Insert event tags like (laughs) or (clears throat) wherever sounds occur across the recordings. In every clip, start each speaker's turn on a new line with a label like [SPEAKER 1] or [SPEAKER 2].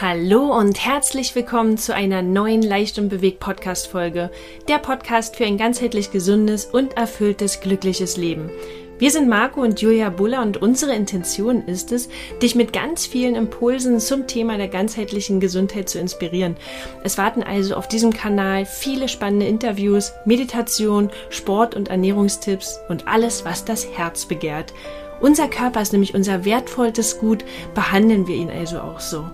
[SPEAKER 1] Hallo und herzlich willkommen zu einer neuen Leicht und Bewegt Podcast Folge. Der Podcast für ein ganzheitlich gesundes und erfülltes, glückliches Leben. Wir sind Marco und Julia Buller und unsere Intention ist es, dich mit ganz vielen Impulsen zum Thema der ganzheitlichen Gesundheit zu inspirieren. Es warten also auf diesem Kanal viele spannende Interviews, Meditation, Sport und Ernährungstipps und alles, was das Herz begehrt. Unser Körper ist nämlich unser wertvollstes Gut, behandeln wir ihn also auch so.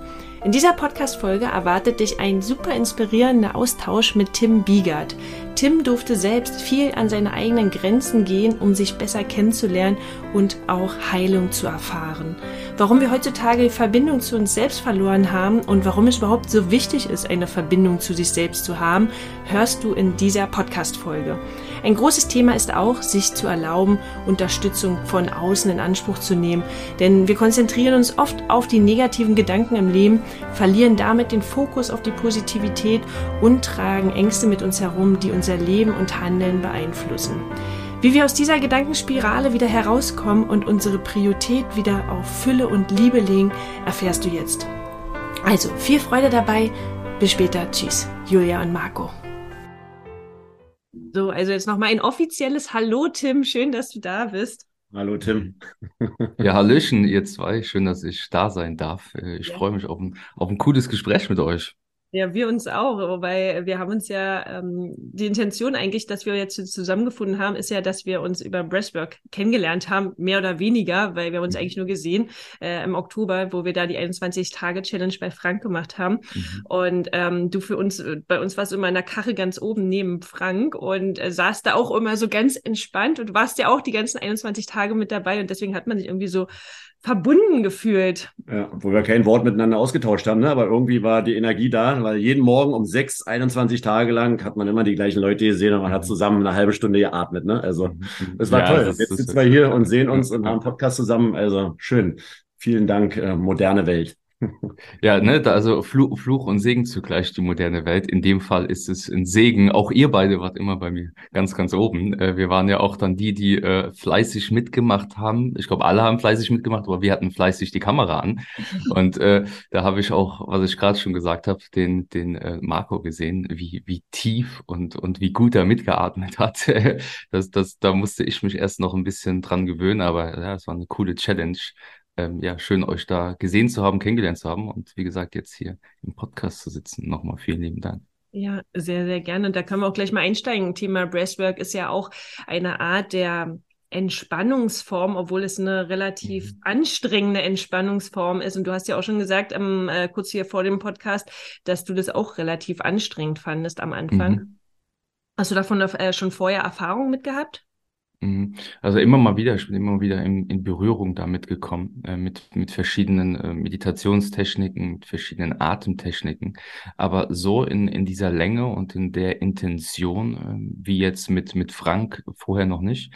[SPEAKER 1] In dieser Podcast-Folge erwartet dich ein super inspirierender Austausch mit Tim Biegert. Tim durfte selbst viel an seine eigenen Grenzen gehen, um sich besser kennenzulernen und auch Heilung zu erfahren. Warum wir heutzutage die Verbindung zu uns selbst verloren haben und warum es überhaupt so wichtig ist, eine Verbindung zu sich selbst zu haben, hörst du in dieser Podcast-Folge. Ein großes Thema ist auch, sich zu erlauben, Unterstützung von außen in Anspruch zu nehmen. Denn wir konzentrieren uns oft auf die negativen Gedanken im Leben, verlieren damit den Fokus auf die Positivität und tragen Ängste mit uns herum, die unser Leben und Handeln beeinflussen. Wie wir aus dieser Gedankenspirale wieder herauskommen und unsere Priorität wieder auf Fülle und Liebe legen, erfährst du jetzt. Also viel Freude dabei. Bis später. Tschüss. Julia und Marco. So, also jetzt nochmal ein offizielles Hallo, Tim. Schön, dass du da bist.
[SPEAKER 2] Hallo, Tim.
[SPEAKER 3] Ja, Hallöchen, ihr zwei. Schön, dass ich da sein darf. Äh, ich ja. freue mich auf ein, auf ein cooles Gespräch mit euch.
[SPEAKER 1] Ja, wir uns auch, wobei wir haben uns ja, ähm, die Intention eigentlich, dass wir jetzt zusammengefunden haben, ist ja, dass wir uns über Breastwork kennengelernt haben, mehr oder weniger, weil wir uns mhm. eigentlich nur gesehen äh, im Oktober, wo wir da die 21-Tage-Challenge bei Frank gemacht haben. Mhm. Und ähm, du für uns, bei uns warst du immer in der Karre ganz oben neben Frank und äh, saßt da auch immer so ganz entspannt und warst ja auch die ganzen 21 Tage mit dabei und deswegen hat man sich irgendwie so verbunden gefühlt.
[SPEAKER 2] Ja, obwohl wir kein Wort miteinander ausgetauscht haben, ne? aber irgendwie war die Energie da, weil jeden Morgen um sechs, 21 Tage lang hat man immer die gleichen Leute gesehen und man hat mhm. zusammen eine halbe Stunde geatmet. Ne? Also mhm. es war ja, toll. Jetzt sitzen wir hier und sehen uns und haben einen Podcast zusammen. Also schön. Vielen Dank, äh, moderne Welt.
[SPEAKER 3] Ja, ne, da also Fluch, Fluch und Segen zugleich die moderne Welt. In dem Fall ist es ein Segen. Auch ihr beide wart immer bei mir ganz, ganz oben. Äh, wir waren ja auch dann die, die äh, fleißig mitgemacht haben. Ich glaube, alle haben fleißig mitgemacht, aber wir hatten fleißig die Kamera an. Und äh, da habe ich auch, was ich gerade schon gesagt habe, den, den äh, Marco gesehen, wie, wie tief und, und wie gut er mitgeatmet hat. (laughs) das, das, da musste ich mich erst noch ein bisschen dran gewöhnen, aber ja, es war eine coole Challenge ähm, ja, schön, euch da gesehen zu haben, kennengelernt zu haben und wie gesagt, jetzt hier im Podcast zu sitzen. Nochmal vielen lieben Dank.
[SPEAKER 1] Ja, sehr, sehr gerne. Und da können wir auch gleich mal einsteigen. Thema Breastwork ist ja auch eine Art der Entspannungsform, obwohl es eine relativ mhm. anstrengende Entspannungsform ist. Und du hast ja auch schon gesagt, ähm, äh, kurz hier vor dem Podcast, dass du das auch relativ anstrengend fandest am Anfang. Mhm. Hast du davon äh, schon vorher Erfahrung mit gehabt?
[SPEAKER 3] Mhm. Also immer mal wieder, ich bin immer wieder in, in Berührung damit gekommen, äh, mit, mit verschiedenen äh, Meditationstechniken, mit verschiedenen Atemtechniken. Aber so in, in dieser Länge und in der Intention, äh, wie jetzt mit, mit Frank vorher noch nicht,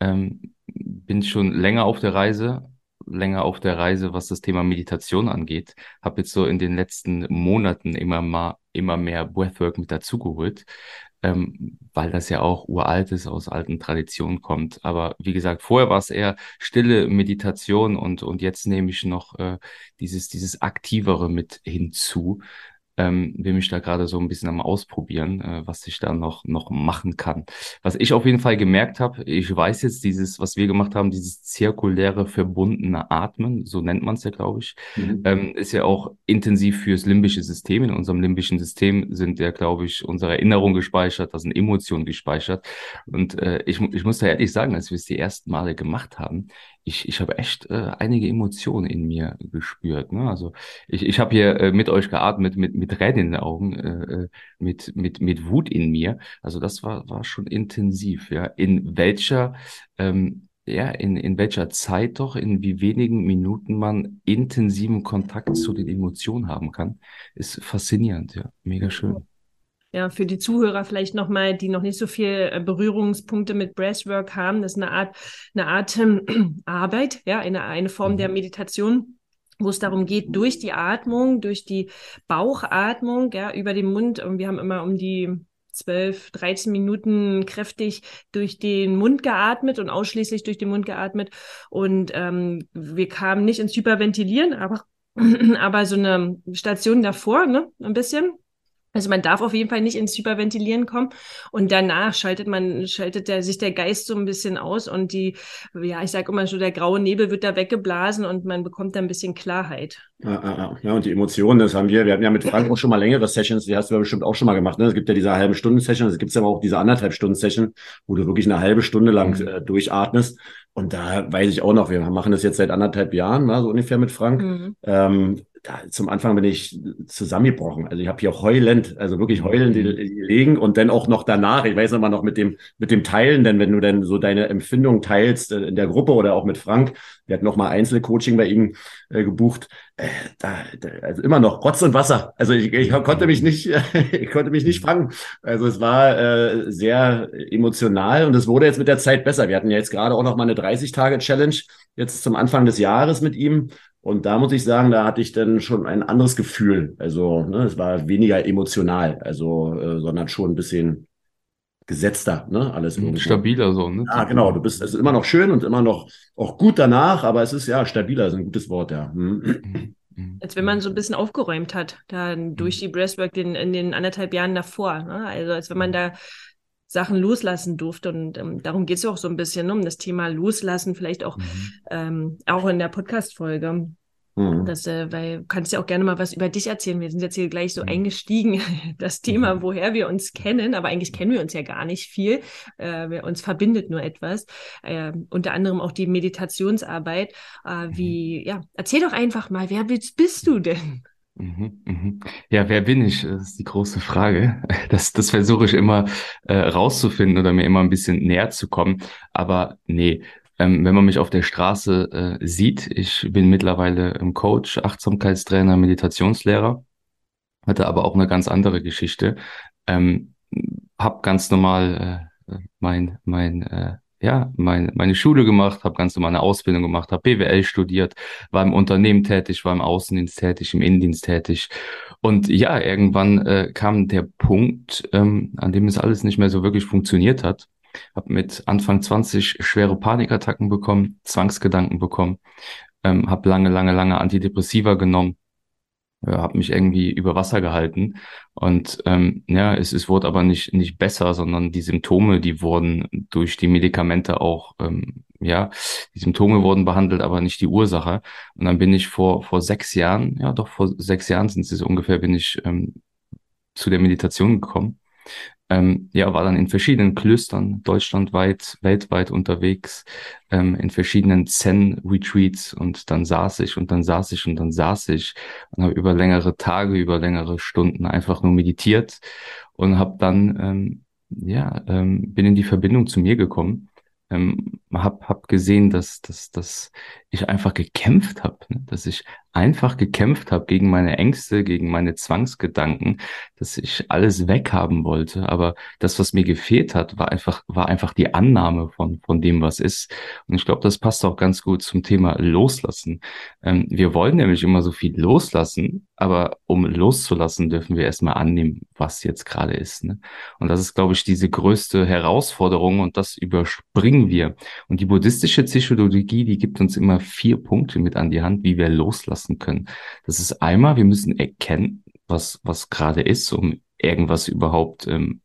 [SPEAKER 3] ähm, bin ich schon länger auf der Reise, länger auf der Reise, was das Thema Meditation angeht. Habe jetzt so in den letzten Monaten immer mal immer mehr Breathwork mit dazugeholt ähm, weil das ja auch uralt ist, aus alten Traditionen kommt. Aber wie gesagt, vorher war es eher stille Meditation und, und jetzt nehme ich noch äh, dieses, dieses Aktivere mit hinzu, ähm, bin mich da gerade so ein bisschen am Ausprobieren, äh, was ich da noch, noch machen kann. Was ich auf jeden Fall gemerkt habe, ich weiß jetzt dieses, was wir gemacht haben, dieses zirkuläre verbundene Atmen, so nennt man es ja, glaube ich, mhm. ähm, ist ja auch intensiv fürs limbische System. In unserem limbischen System sind ja, glaube ich, unsere Erinnerungen gespeichert, da sind Emotionen gespeichert. Und äh, ich, ich muss da ehrlich sagen, als wir es die ersten Male gemacht haben, ich, ich habe echt äh, einige Emotionen in mir gespürt. Ne? Also ich, ich habe hier äh, mit euch geatmet, mit, mit Tränen in den Augen, äh, äh, mit, mit, mit Wut in mir. Also das war, war schon intensiv. Ja, in welcher ähm, ja, in, in welcher Zeit doch, in wie wenigen Minuten man intensiven Kontakt zu den Emotionen haben kann, ist faszinierend, ja, mega schön.
[SPEAKER 1] Ja, für die Zuhörer vielleicht nochmal, die noch nicht so viel äh, Berührungspunkte mit Breathwork haben, das ist eine Art, eine Atemarbeit, ähm, (clears throat) ja, eine, eine Form der mhm. Meditation wo es darum geht, durch die Atmung, durch die Bauchatmung, ja, über den Mund, und wir haben immer um die 12, 13 Minuten kräftig durch den Mund geatmet und ausschließlich durch den Mund geatmet. Und ähm, wir kamen nicht ins Hyperventilieren, aber (clears throat) aber so eine Station davor, ne, ein bisschen. Also man darf auf jeden Fall nicht ins Hyperventilieren kommen und danach schaltet man, schaltet der, sich der Geist so ein bisschen aus und die, ja, ich sage immer so, der graue Nebel wird da weggeblasen und man bekommt da ein bisschen Klarheit.
[SPEAKER 2] Ja, ja, und die Emotionen, das haben wir, wir hatten ja mit Frank auch schon mal längere Sessions, die hast du ja bestimmt auch schon mal gemacht, ne? Es gibt ja diese halben Stunden Session, es gibt ja aber auch diese anderthalb Stunden Session, wo du wirklich eine halbe Stunde lang mhm. äh, durchatmest. Und da weiß ich auch noch, wir machen das jetzt seit anderthalb Jahren, war so ungefähr mit Frank. Mhm. Ähm, da, zum Anfang bin ich zusammengebrochen. Also ich habe hier heulend, also wirklich heulend gelegen und dann auch noch danach, ich weiß immer noch mit dem, mit dem Teilen, denn wenn du dann so deine Empfindung teilst äh, in der Gruppe oder auch mit Frank, wir hatten noch mal Einzelcoaching bei ihm äh, gebucht, äh, da, da, also immer noch Rotz und Wasser. Also ich, ich konnte mich nicht, (laughs) ich konnte mich nicht fangen. Also es war äh, sehr emotional und es wurde jetzt mit der Zeit besser. Wir hatten ja jetzt gerade auch noch mal eine 30-Tage-Challenge jetzt zum Anfang des Jahres mit ihm und da muss ich sagen, da hatte ich dann schon ein anderes Gefühl. Also ne, es war weniger emotional, also äh, sondern schon ein bisschen gesetzter, ne? Alles
[SPEAKER 3] mhm, irgendwo. stabiler so, ne?
[SPEAKER 2] Ja, genau. Du bist es ist immer noch schön und immer noch auch gut danach, aber es ist ja stabiler, ist ein gutes Wort, ja. Hm.
[SPEAKER 1] Mhm, mhm. Als wenn man so ein bisschen aufgeräumt hat, dann durch die Breastwork den, in den anderthalb Jahren davor. Ne? Also als wenn man da Sachen loslassen durfte. Und ähm, darum geht es ja auch so ein bisschen ne, um das Thema Loslassen, vielleicht auch, mhm. ähm, auch in der Podcast-Folge. Mhm. Das, äh, weil du kannst ja auch gerne mal was über dich erzählen. Wir sind jetzt hier gleich so mhm. eingestiegen, (laughs) das Thema, mhm. woher wir uns kennen, aber eigentlich kennen wir uns ja gar nicht viel. Äh, wir, uns verbindet nur etwas. Äh, unter anderem auch die Meditationsarbeit. Äh, wie, ja, erzähl doch einfach mal, wer bist, bist du denn?
[SPEAKER 3] Mhm, mhm. Ja, wer bin ich? Das ist die große Frage. (laughs) Das, das versuche ich immer äh, rauszufinden oder mir immer ein bisschen näher zu kommen. Aber nee, ähm, wenn man mich auf der Straße äh, sieht, ich bin mittlerweile im Coach, Achtsamkeitstrainer, Meditationslehrer, hatte aber auch eine ganz andere Geschichte. Ähm, hab ganz normal äh, mein mein äh, ja, mein, meine Schule gemacht, habe ganz normal eine Ausbildung gemacht, habe BWL studiert, war im Unternehmen tätig, war im Außendienst tätig, im Innendienst tätig. Und ja, irgendwann äh, kam der Punkt, ähm, an dem es alles nicht mehr so wirklich funktioniert hat. Habe mit Anfang 20 schwere Panikattacken bekommen, Zwangsgedanken bekommen, ähm, habe lange, lange, lange Antidepressiva genommen, äh, habe mich irgendwie über Wasser gehalten und ähm, ja, es, es wurde aber nicht nicht besser, sondern die Symptome, die wurden durch die Medikamente auch ähm, ja, die Symptome wurden behandelt, aber nicht die Ursache. Und dann bin ich vor vor sechs Jahren, ja doch vor sechs Jahren sind es ungefähr, bin ich ähm, zu der Meditation gekommen ähm, ja, war dann in verschiedenen Klöstern deutschlandweit, weltweit unterwegs, ähm, in verschiedenen Zen-Retreats und dann saß ich und dann saß ich und dann saß ich und habe über längere Tage, über längere Stunden einfach nur meditiert und habe dann, ähm, ja, ähm, bin in die Verbindung zu mir gekommen ähm, hab, hab gesehen, dass, dass, dass ich einfach gekämpft habe, ne? dass ich einfach gekämpft habe gegen meine Ängste, gegen meine Zwangsgedanken, dass ich alles weghaben wollte. Aber das, was mir gefehlt hat, war einfach, war einfach die Annahme von, von dem, was ist. Und ich glaube, das passt auch ganz gut zum Thema Loslassen. Ähm, wir wollen nämlich immer so viel loslassen, aber um loszulassen, dürfen wir erstmal annehmen, was jetzt gerade ist. Ne? Und das ist, glaube ich, diese größte Herausforderung und das überspringen wir. Und die buddhistische Psychologie, die gibt uns immer vier Punkte mit an die Hand, wie wir loslassen können. Das ist einmal, wir müssen erkennen, was, was gerade ist, um irgendwas überhaupt ähm,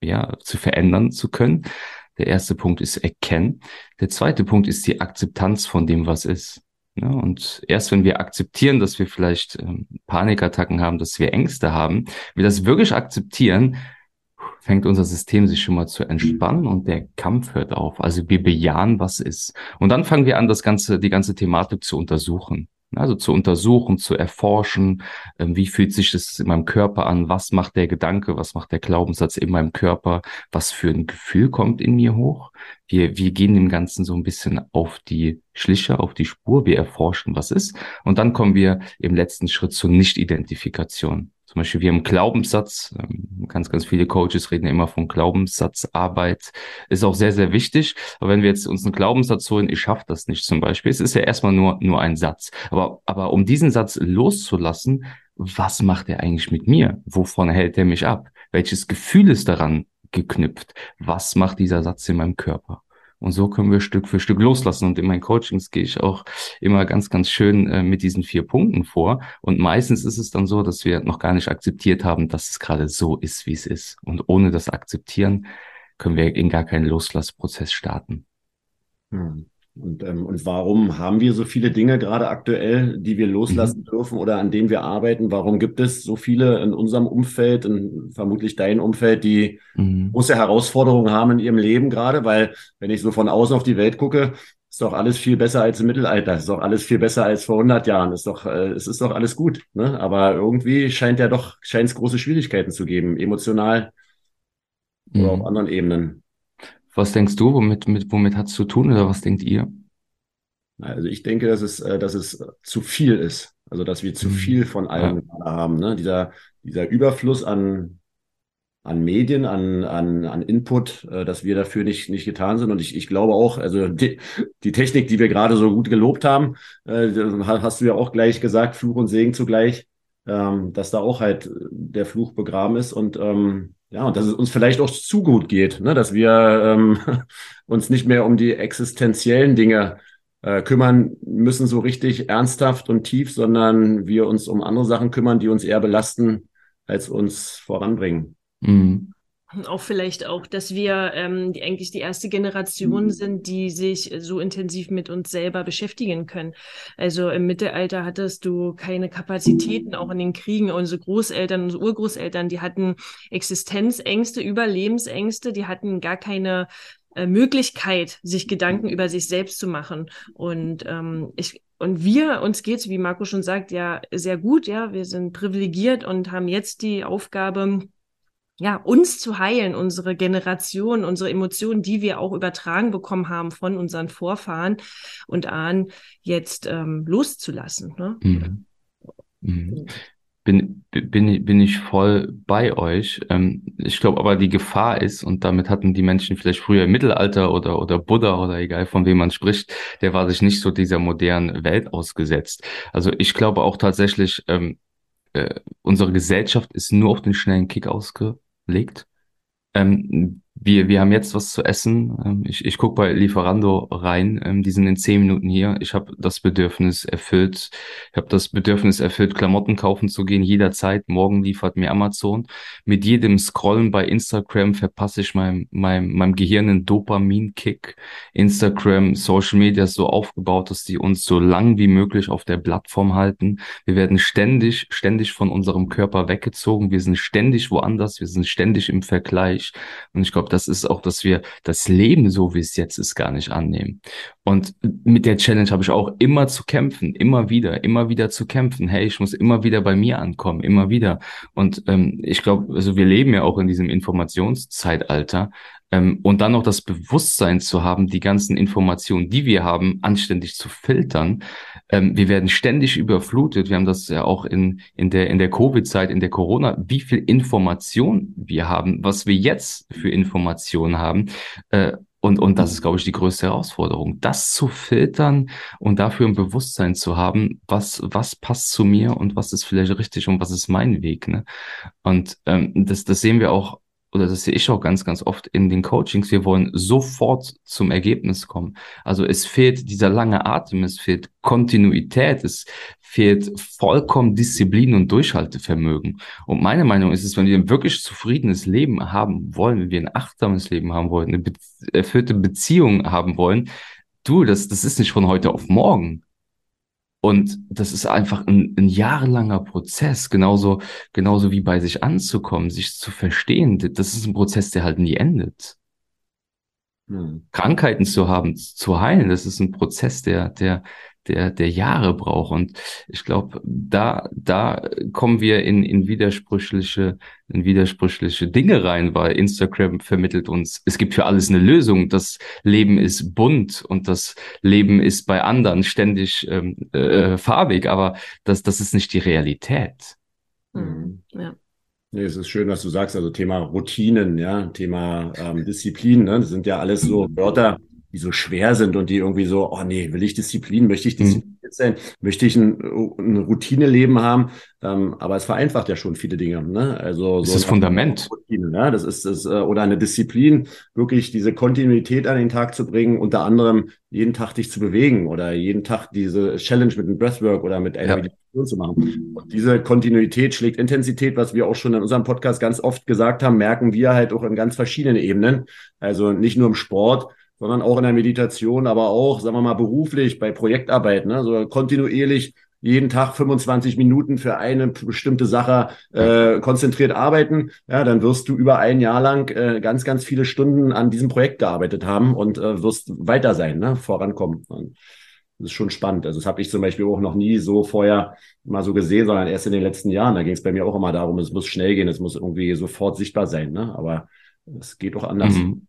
[SPEAKER 3] ja, zu verändern zu können. Der erste Punkt ist erkennen. Der zweite Punkt ist die Akzeptanz von dem, was ist. Ja, und erst wenn wir akzeptieren, dass wir vielleicht ähm, Panikattacken haben, dass wir Ängste haben, wir das wirklich akzeptieren, fängt unser System sich schon mal zu entspannen und der Kampf hört auf. Also wir bejahen, was ist. Und dann fangen wir an, das ganze, die ganze Thematik zu untersuchen. Also zu untersuchen, zu erforschen, ähm, wie fühlt sich das in meinem Körper an, was macht der Gedanke, was macht der Glaubenssatz in meinem Körper, was für ein Gefühl kommt in mir hoch. Wir, wir gehen dem Ganzen so ein bisschen auf die Schliche, auf die Spur, wir erforschen, was ist. Und dann kommen wir im letzten Schritt zur Nicht-Identifikation. Zum Beispiel wir haben Glaubenssatz, ähm, ganz, ganz viele Coaches reden immer von Glaubenssatzarbeit, ist auch sehr, sehr wichtig. Aber wenn wir jetzt uns einen Glaubenssatz holen, ich schaffe das nicht zum Beispiel, es ist ja erstmal nur, nur ein Satz. Aber, aber um diesen Satz loszulassen, was macht er eigentlich mit mir? Wovon hält er mich ab? Welches Gefühl ist daran geknüpft? Was macht dieser Satz in meinem Körper? Und so können wir Stück für Stück loslassen. Und in meinen Coachings gehe ich auch immer ganz, ganz schön äh, mit diesen vier Punkten vor. Und meistens ist es dann so, dass wir noch gar nicht akzeptiert haben, dass es gerade so ist, wie es ist. Und ohne das Akzeptieren können wir in gar keinen Loslassprozess starten.
[SPEAKER 2] Hm. Und, ähm, und warum haben wir so viele Dinge gerade aktuell, die wir loslassen mhm. dürfen oder an denen wir arbeiten? Warum gibt es so viele in unserem Umfeld, in vermutlich dein Umfeld, die mhm. große Herausforderungen haben in ihrem Leben gerade? Weil wenn ich so von außen auf die Welt gucke, ist doch alles viel besser als im Mittelalter, ist doch alles viel besser als vor 100 Jahren, ist doch, äh, es ist doch alles gut. Ne? Aber irgendwie scheint ja doch, scheint es große Schwierigkeiten zu geben, emotional mhm. oder auf anderen Ebenen.
[SPEAKER 3] Was denkst du, womit, mit, womit hat es zu tun oder was denkt ihr?
[SPEAKER 2] Also ich denke, dass es, äh, dass es zu viel ist. Also dass wir zu mhm. viel von allem ja. haben. Ne? Dieser, dieser Überfluss an, an Medien, an, an, an Input, äh, dass wir dafür nicht, nicht getan sind. Und ich, ich glaube auch, also die, die Technik, die wir gerade so gut gelobt haben, äh, hast du ja auch gleich gesagt, Fluch und Segen zugleich, ähm, dass da auch halt der Fluch begraben ist. Und ähm, ja, und dass es uns vielleicht auch zu gut geht, ne? dass wir ähm, (laughs) uns nicht mehr um die existenziellen Dinge äh, kümmern müssen, so richtig ernsthaft und tief, sondern wir uns um andere Sachen kümmern, die uns eher belasten, als uns voranbringen. Mhm.
[SPEAKER 1] Auch vielleicht auch, dass wir ähm, die, eigentlich die erste Generation mhm. sind, die sich so intensiv mit uns selber beschäftigen können. Also im Mittelalter hattest du keine Kapazitäten, auch in den Kriegen. Unsere Großeltern, unsere Urgroßeltern, die hatten Existenzängste, Überlebensängste, die hatten gar keine äh, Möglichkeit, sich Gedanken über sich selbst zu machen. Und ähm, ich und wir, uns geht's, wie Marco schon sagt, ja sehr gut. Ja, wir sind privilegiert und haben jetzt die Aufgabe, ja, uns zu heilen, unsere Generation, unsere Emotionen, die wir auch übertragen bekommen haben von unseren Vorfahren und Ahnen, jetzt ähm, loszulassen. Ne? Mhm.
[SPEAKER 3] Mhm. Bin, bin, bin ich voll bei euch. Ähm, ich glaube aber, die Gefahr ist, und damit hatten die Menschen vielleicht früher im Mittelalter oder, oder Buddha oder egal von wem man spricht, der war sich nicht so dieser modernen Welt ausgesetzt. Also ich glaube auch tatsächlich, ähm, äh, unsere Gesellschaft ist nur auf den schnellen Kick ausge legt. Ähm, wir, wir haben jetzt was zu essen. Ähm, ich ich gucke bei Lieferando rein. Ähm, die sind in zehn Minuten hier. Ich habe das Bedürfnis erfüllt. Ich habe das Bedürfnis erfüllt, Klamotten kaufen zu gehen, jederzeit. Morgen liefert mir Amazon. Mit jedem Scrollen bei Instagram verpasse ich meinem, meinem, meinem Gehirn einen Dopamin-Kick. Instagram, Social Media ist so aufgebaut, dass die uns so lang wie möglich auf der Plattform halten. Wir werden ständig, ständig von unserem Körper weggezogen. Wir sind ständig woanders. Wir sind ständig im Vergleich. Und ich glaube, glaube, das ist auch, dass wir das Leben so, wie es jetzt ist, gar nicht annehmen. Und mit der Challenge habe ich auch immer zu kämpfen, immer wieder, immer wieder zu kämpfen. Hey, ich muss immer wieder bei mir ankommen, immer wieder. Und ähm, ich glaube, also wir leben ja auch in diesem Informationszeitalter. Ähm, und dann noch das Bewusstsein zu haben, die ganzen Informationen, die wir haben, anständig zu filtern. Ähm, wir werden ständig überflutet. Wir haben das ja auch in, in der, in der Covid-Zeit, in der Corona, wie viel Information wir haben, was wir jetzt für Informationen haben. Äh, und, und das ist, glaube ich, die größte Herausforderung, das zu filtern und dafür ein Bewusstsein zu haben, was, was passt zu mir und was ist vielleicht richtig und was ist mein Weg. Ne? Und ähm, das, das sehen wir auch oder das sehe ich auch ganz, ganz oft in den Coachings, wir wollen sofort zum Ergebnis kommen. Also es fehlt dieser lange Atem, es fehlt Kontinuität, es fehlt vollkommen Disziplin und Durchhaltevermögen. Und meine Meinung ist es, wenn wir ein wirklich zufriedenes Leben haben wollen, wenn wir ein achtsames Leben haben wollen, eine be erfüllte Beziehung haben wollen, du, das, das ist nicht von heute auf morgen. Und das ist einfach ein, ein jahrelanger Prozess, genauso, genauso wie bei sich anzukommen, sich zu verstehen. Das ist ein Prozess, der halt nie endet. Hm. Krankheiten zu haben, zu heilen, das ist ein Prozess, der, der, der, der Jahre braucht. Und ich glaube, da, da kommen wir in, in widersprüchliche, in widersprüchliche Dinge rein, weil Instagram vermittelt uns, es gibt für alles eine Lösung. Das Leben ist bunt und das Leben ist bei anderen ständig ähm, äh, farbig, aber das, das ist nicht die Realität.
[SPEAKER 2] Mhm. Ja. Nee, es ist schön, was du sagst, also Thema Routinen, ja, Thema ähm, Disziplin, ne? Das sind ja alles so Wörter, die so schwer sind und die irgendwie so, oh nee, will ich Disziplin, möchte ich mhm. Disziplin sein? Möchte ich ein, ein Routineleben haben? Ähm, aber es vereinfacht ja schon viele Dinge. Ne? Also
[SPEAKER 3] das so ist das Fundament.
[SPEAKER 2] Routine, ne? Das ist das, äh, oder eine Disziplin, wirklich diese Kontinuität an den Tag zu bringen, unter anderem jeden Tag dich zu bewegen oder jeden Tag diese Challenge mit dem Breathwork oder mit einer ja. Meditation zu machen. Und diese Kontinuität schlägt Intensität, was wir auch schon in unserem Podcast ganz oft gesagt haben, merken wir halt auch in ganz verschiedenen Ebenen. Also nicht nur im Sport, sondern auch in der Meditation, aber auch, sagen wir mal, beruflich bei Projektarbeit, ne? so kontinuierlich jeden Tag 25 Minuten für eine bestimmte Sache äh, konzentriert arbeiten, ja, dann wirst du über ein Jahr lang äh, ganz, ganz viele Stunden an diesem Projekt gearbeitet haben und äh, wirst weiter sein, ne? vorankommen. Und das ist schon spannend. Also das habe ich zum Beispiel auch noch nie so vorher mal so gesehen, sondern erst in den letzten Jahren. Da ging es bei mir auch immer darum, es muss schnell gehen, es muss irgendwie sofort sichtbar sein. Ne? Aber es geht auch anders. Mhm.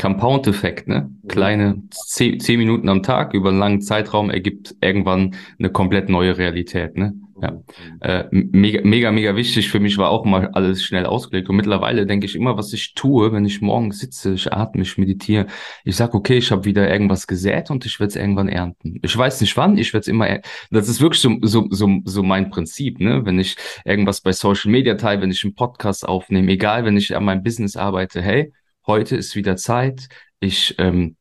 [SPEAKER 3] Compound-Effekt, ne? Kleine zehn, zehn Minuten am Tag über einen langen Zeitraum ergibt irgendwann eine komplett neue Realität, ne? Ja. Äh, mega, mega, mega wichtig für mich war auch mal alles schnell ausgelegt. Und mittlerweile denke ich immer, was ich tue, wenn ich morgen sitze, ich atme, ich meditiere. Ich sag, okay, ich habe wieder irgendwas gesät und ich werde es irgendwann ernten. Ich weiß nicht wann, ich werde es immer ernten. Das ist wirklich so, so, so, so mein Prinzip, ne? Wenn ich irgendwas bei Social Media teile, wenn ich einen Podcast aufnehme, egal, wenn ich an meinem Business arbeite, hey, heute ist wieder Zeit, ich, ähm,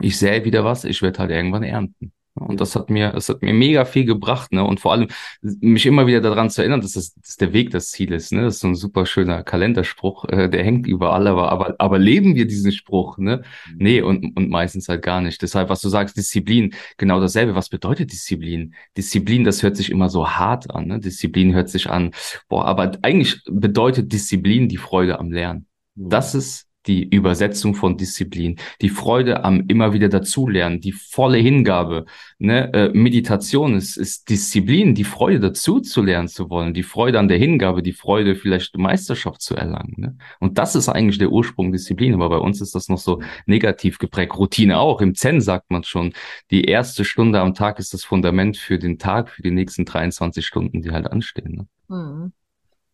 [SPEAKER 3] ich sähe wieder was, ich werde halt irgendwann ernten. Und das hat mir, das hat mir mega viel gebracht, ne? Und vor allem mich immer wieder daran zu erinnern, dass das, dass der Weg das Ziel ist, ne? Das ist so ein super schöner Kalenderspruch, äh, der hängt überall, aber, aber, aber leben wir diesen Spruch, ne? Mhm. Nee, und, und meistens halt gar nicht. Deshalb, was du sagst, Disziplin, genau dasselbe. Was bedeutet Disziplin? Disziplin, das hört sich immer so hart an, ne? Disziplin hört sich an, boah, aber eigentlich bedeutet Disziplin die Freude am Lernen. Mhm. Das ist die Übersetzung von Disziplin, die Freude am immer wieder dazulernen, die volle Hingabe. Ne? Äh, Meditation ist, ist Disziplin, die Freude dazu zu lernen zu wollen, die Freude an der Hingabe, die Freude vielleicht Meisterschaft zu erlangen. Ne? Und das ist eigentlich der Ursprung Disziplin, aber bei uns ist das noch so negativ geprägt. Routine auch. Im Zen sagt man schon, die erste Stunde am Tag ist das Fundament für den Tag, für die nächsten 23 Stunden, die halt anstehen. Ne? Mhm.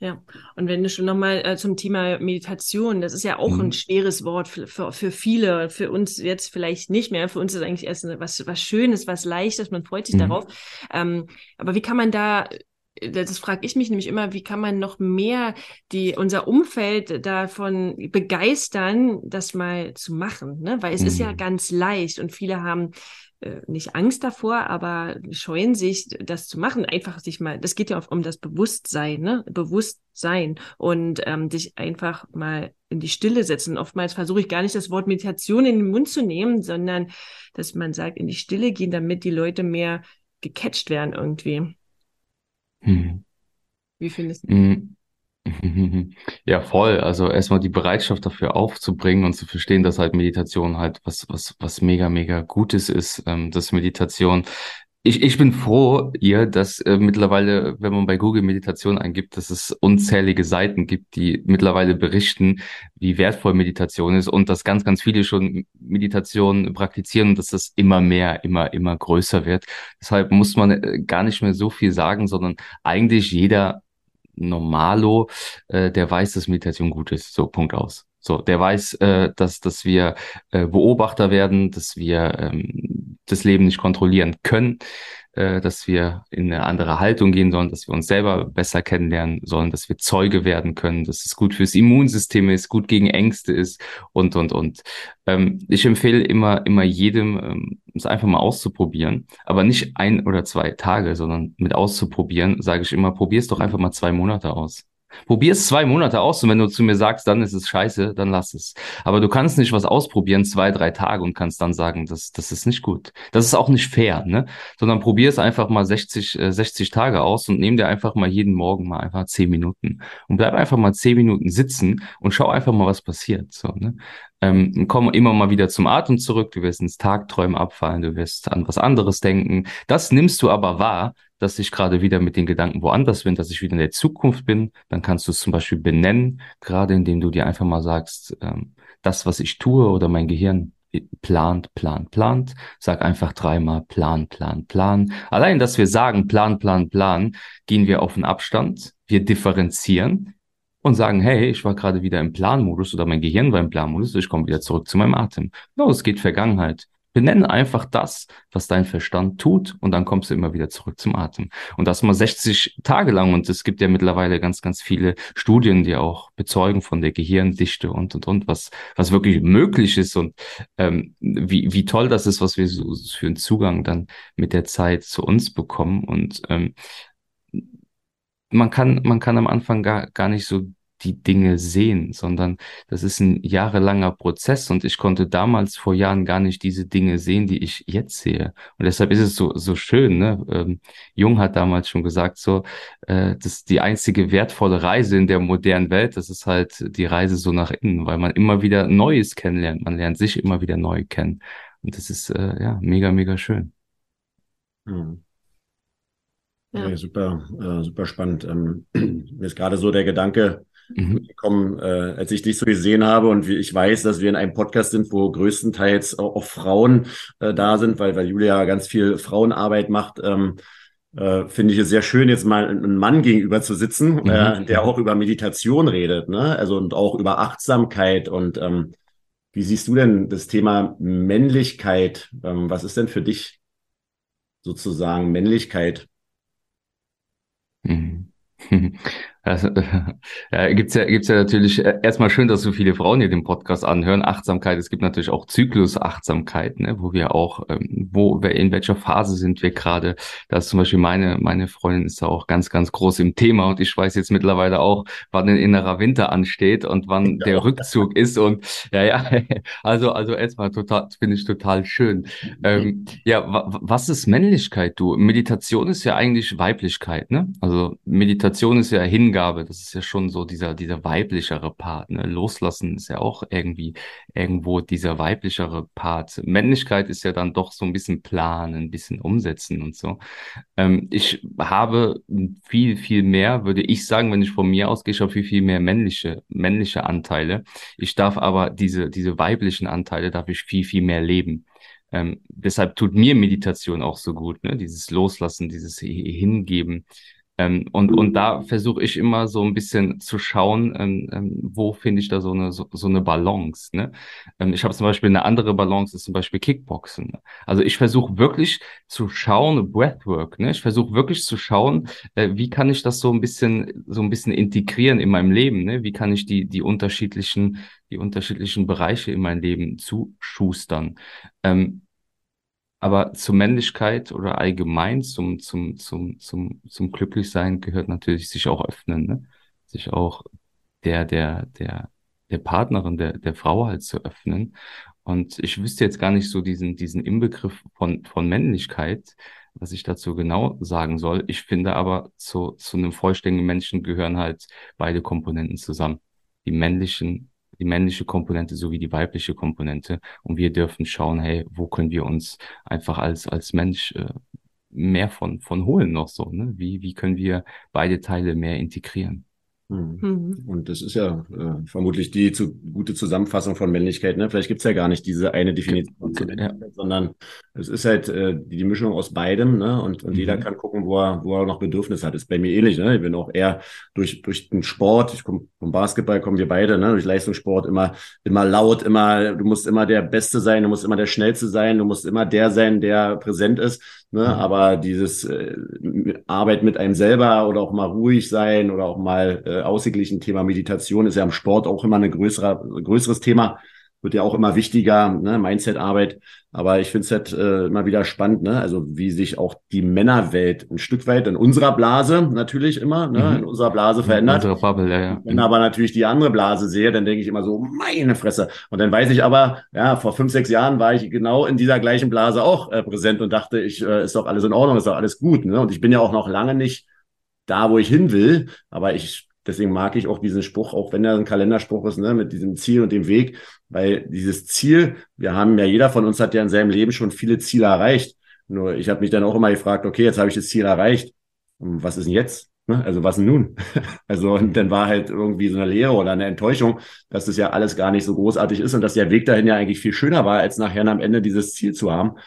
[SPEAKER 1] Ja, und wenn du schon nochmal äh, zum Thema Meditation, das ist ja auch mhm. ein schweres Wort für, für, für viele, für uns jetzt vielleicht nicht mehr. Für uns ist eigentlich erst was, was Schönes, was Leichtes, man freut sich mhm. darauf. Ähm, aber wie kann man da äh, das frage ich mich nämlich immer, wie kann man noch mehr die, unser Umfeld davon begeistern, das mal zu machen? Ne? Weil es mhm. ist ja mhm. ganz leicht und viele haben nicht Angst davor, aber scheuen sich, das zu machen. Einfach sich mal, das geht ja auch um das Bewusstsein, ne? Bewusstsein und ähm, sich einfach mal in die Stille setzen. Oftmals versuche ich gar nicht das Wort Meditation in den Mund zu nehmen, sondern dass man sagt, in die Stille gehen, damit die Leute mehr gecatcht werden irgendwie. Hm. Wie findest du? Hm.
[SPEAKER 3] Ja, voll. Also erstmal die Bereitschaft dafür aufzubringen und zu verstehen, dass halt Meditation halt was, was, was mega, mega Gutes ist, ähm, dass Meditation ich, ich bin froh, ihr, dass äh, mittlerweile, wenn man bei Google Meditation eingibt, dass es unzählige Seiten gibt, die mittlerweile berichten, wie wertvoll Meditation ist und dass ganz, ganz viele schon Meditation praktizieren und dass das immer mehr, immer, immer größer wird. Deshalb muss man äh, gar nicht mehr so viel sagen, sondern eigentlich jeder Normalo, äh, der weiß, dass Meditation gut ist. So, Punkt aus. So, der weiß, äh, dass, dass wir äh, Beobachter werden, dass wir ähm, das Leben nicht kontrollieren können, äh, dass wir in eine andere Haltung gehen sollen, dass wir uns selber besser kennenlernen sollen, dass wir Zeuge werden können, dass es gut fürs Immunsystem ist, gut gegen Ängste ist und, und, und. Ähm, ich empfehle immer, immer jedem, ähm, es einfach mal auszuprobieren, aber nicht ein oder zwei Tage, sondern mit auszuprobieren, sage ich immer, probier es doch einfach mal zwei Monate aus. Probier es zwei Monate aus und wenn du zu mir sagst, dann ist es scheiße, dann lass es. Aber du kannst nicht was ausprobieren, zwei, drei Tage und kannst dann sagen, das, das ist nicht gut. Das ist auch nicht fair, ne? Sondern probier es einfach mal 60, äh, 60 Tage aus und nimm dir einfach mal jeden Morgen mal einfach zehn Minuten und bleib einfach mal zehn Minuten sitzen und schau einfach mal, was passiert. So, ne? Ähm, komm immer mal wieder zum Atem zurück, du wirst ins Tagträumen abfallen, du wirst an was anderes denken. Das nimmst du aber wahr, dass ich gerade wieder mit den Gedanken woanders bin, dass ich wieder in der Zukunft bin. Dann kannst du es zum Beispiel benennen, gerade indem du dir einfach mal sagst, ähm, das, was ich tue oder mein Gehirn plant, plant, plant. Sag einfach dreimal plan, plan, plan. Allein, dass wir sagen plan, plan, plan, gehen wir auf den Abstand. Wir differenzieren und sagen, hey, ich war gerade wieder im Planmodus oder mein Gehirn war im Planmodus, ich komme wieder zurück zu meinem Atem. No, es geht Vergangenheit. Benenne einfach das, was dein Verstand tut und dann kommst du immer wieder zurück zum Atem. Und das mal 60 Tage lang und es gibt ja mittlerweile ganz, ganz viele Studien, die auch bezeugen von der Gehirndichte und, und, und, was, was wirklich möglich ist und ähm, wie, wie toll das ist, was wir so für einen Zugang dann mit der Zeit zu uns bekommen und ähm, man kann, man kann am Anfang gar, gar nicht so die Dinge sehen, sondern das ist ein jahrelanger Prozess und ich konnte damals vor Jahren gar nicht diese Dinge sehen, die ich jetzt sehe. Und deshalb ist es so, so schön, ne? Ähm, Jung hat damals schon gesagt, so, äh, das ist die einzige wertvolle Reise in der modernen Welt, das ist halt die Reise so nach innen, weil man immer wieder Neues kennenlernt, man lernt sich immer wieder neu kennen. Und das ist, äh, ja, mega, mega schön.
[SPEAKER 2] Hm. Ja. ja super, äh, super spannend. Ähm, (clears throat) mir ist gerade so der Gedanke, mhm. gekommen, äh, als ich dich so gesehen habe und wie ich weiß, dass wir in einem Podcast sind, wo größtenteils auch, auch Frauen äh, da sind, weil, weil Julia ganz viel Frauenarbeit macht. Ähm, äh, finde ich es sehr schön, jetzt mal einen Mann gegenüber zu sitzen, mhm. äh, der auch über Meditation redet, ne? Also und auch über Achtsamkeit und ähm, wie siehst du denn das Thema Männlichkeit? Ähm, was ist denn für dich sozusagen Männlichkeit?
[SPEAKER 3] Mhm. (laughs) Also, (laughs) ja, gibt's ja, gibt's ja natürlich äh, erstmal schön, dass so viele Frauen hier den Podcast anhören. Achtsamkeit. Es gibt natürlich auch Zyklusachtsamkeit, ne, wo wir auch, ähm, wo, in welcher Phase sind wir gerade? Da ist zum Beispiel meine, meine Freundin ist da auch ganz, ganz groß im Thema und ich weiß jetzt mittlerweile auch, wann ein innerer Winter ansteht und wann der Rückzug ist und, ja, ja, (laughs) also, also erstmal total, finde ich total schön. Ähm, ja, was ist Männlichkeit, du? Meditation ist ja eigentlich Weiblichkeit, ne? Also Meditation ist ja Hingabe Hingabe, das ist ja schon so dieser, dieser weiblichere Part. Ne? Loslassen ist ja auch irgendwie irgendwo dieser weiblichere Part. Männlichkeit ist ja dann doch so ein bisschen planen, ein bisschen umsetzen und so. Ähm, ich habe viel, viel mehr, würde ich sagen, wenn ich von mir ausgehe, ich habe viel, viel mehr männliche, männliche Anteile. Ich darf aber diese, diese weiblichen Anteile, darf ich viel, viel mehr leben. Ähm, deshalb tut mir Meditation auch so gut, ne? Dieses Loslassen, dieses Hingeben, ähm, und, und da versuche ich immer so ein bisschen zu schauen, ähm, ähm, wo finde ich da so eine, so, so eine Balance. Ne? Ähm, ich habe zum Beispiel eine andere Balance, ist zum Beispiel Kickboxen. Also ich versuche wirklich zu schauen, Breathwork, ne? ich versuche wirklich zu schauen, äh, wie kann ich das so ein bisschen, so ein bisschen integrieren in meinem Leben, ne? wie kann ich die, die unterschiedlichen, die unterschiedlichen Bereiche in mein Leben zuschustern. Ähm, aber zur Männlichkeit oder allgemein zum, zum, zum, zum, zum Glücklichsein gehört natürlich sich auch öffnen, ne? Sich auch der, der, der, der Partnerin, der, der Frau halt zu öffnen. Und ich wüsste jetzt gar nicht so diesen, diesen Inbegriff von, von Männlichkeit, was ich dazu genau sagen soll. Ich finde aber zu, zu einem vollständigen Menschen gehören halt beide Komponenten zusammen. Die männlichen die männliche Komponente sowie die weibliche Komponente. Und wir dürfen schauen, hey, wo können wir uns einfach als, als Mensch äh, mehr von, von holen noch so, ne? Wie, wie können wir beide Teile mehr integrieren?
[SPEAKER 2] Mhm. mhm. Und das ist ja äh, vermutlich die zu, gute Zusammenfassung von Männlichkeit. Ne? Vielleicht gibt's ja gar nicht diese eine Definition ja. Männlichkeit, sondern es ist halt äh, die Mischung aus beidem. Ne? Und, und mhm. jeder kann gucken, wo er, wo er noch Bedürfnisse hat. Das ist bei mir ähnlich. Ne? Ich bin auch eher durch, durch den Sport, ich komme vom Basketball, kommen wir beide, ne? durch Leistungssport immer, immer laut, immer, du musst immer der Beste sein, du musst immer der Schnellste sein, du musst immer der sein, der präsent ist. Ne? Mhm. Aber dieses äh, Arbeit mit einem selber oder auch mal ruhig sein oder auch mal äh, ausgeglichen Thema Meditation ist ja im Sport auch immer ein größerer, größeres Thema wird ja auch immer wichtiger, ne? Mindset-Arbeit. Aber ich finde es halt äh, immer wieder spannend, ne? Also wie sich auch die Männerwelt ein Stück weit in unserer Blase natürlich immer, ne? Mhm. in unserer Blase verändert. In Bubble, ja, ja. Wenn aber natürlich die andere Blase sehe, dann denke ich immer so, meine Fresse. Und dann weiß ich aber, ja, vor fünf, sechs Jahren war ich genau in dieser gleichen Blase auch äh, präsent und dachte, ich, äh, ist doch alles in Ordnung, ist doch alles gut. Ne? Und ich bin ja auch noch lange nicht da, wo ich hin will, aber ich Deswegen mag ich auch diesen Spruch, auch wenn er ein Kalenderspruch ist, ne, mit diesem Ziel und dem Weg, weil dieses Ziel, wir haben ja, jeder von uns hat ja in seinem Leben schon viele Ziele erreicht. Nur ich habe mich dann auch immer gefragt, okay, jetzt habe ich das Ziel erreicht. Was ist denn jetzt? Ne? Also was nun? (laughs) Also und dann war halt irgendwie so eine Lehre oder eine Enttäuschung, dass das ja alles gar nicht so großartig ist und dass der Weg dahin ja eigentlich viel schöner war, als nachher am Ende dieses Ziel zu haben.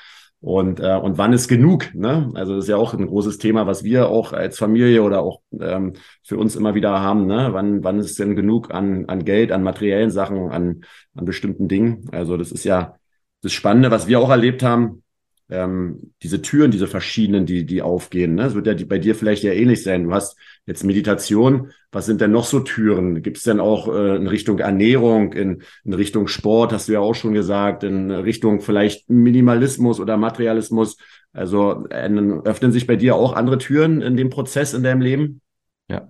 [SPEAKER 2] Und, äh, und wann ist genug? Ne? Also das ist ja auch ein großes Thema, was wir auch als Familie oder auch ähm, für uns immer wieder haben. Ne? Wann, wann ist denn genug an, an Geld, an materiellen Sachen, an, an bestimmten Dingen? Also das ist ja das Spannende, was wir auch erlebt haben, ähm, diese Türen, diese verschiedenen, die, die aufgehen. Ne? Das wird ja bei dir vielleicht ja ähnlich sein. Du hast jetzt Meditation. Was sind denn noch so Türen? Gibt es denn auch äh, in Richtung Ernährung, in, in Richtung Sport, hast du ja auch schon gesagt, in Richtung vielleicht Minimalismus oder Materialismus? Also äh, öffnen sich bei dir auch andere Türen in dem Prozess in deinem Leben?
[SPEAKER 3] Ja,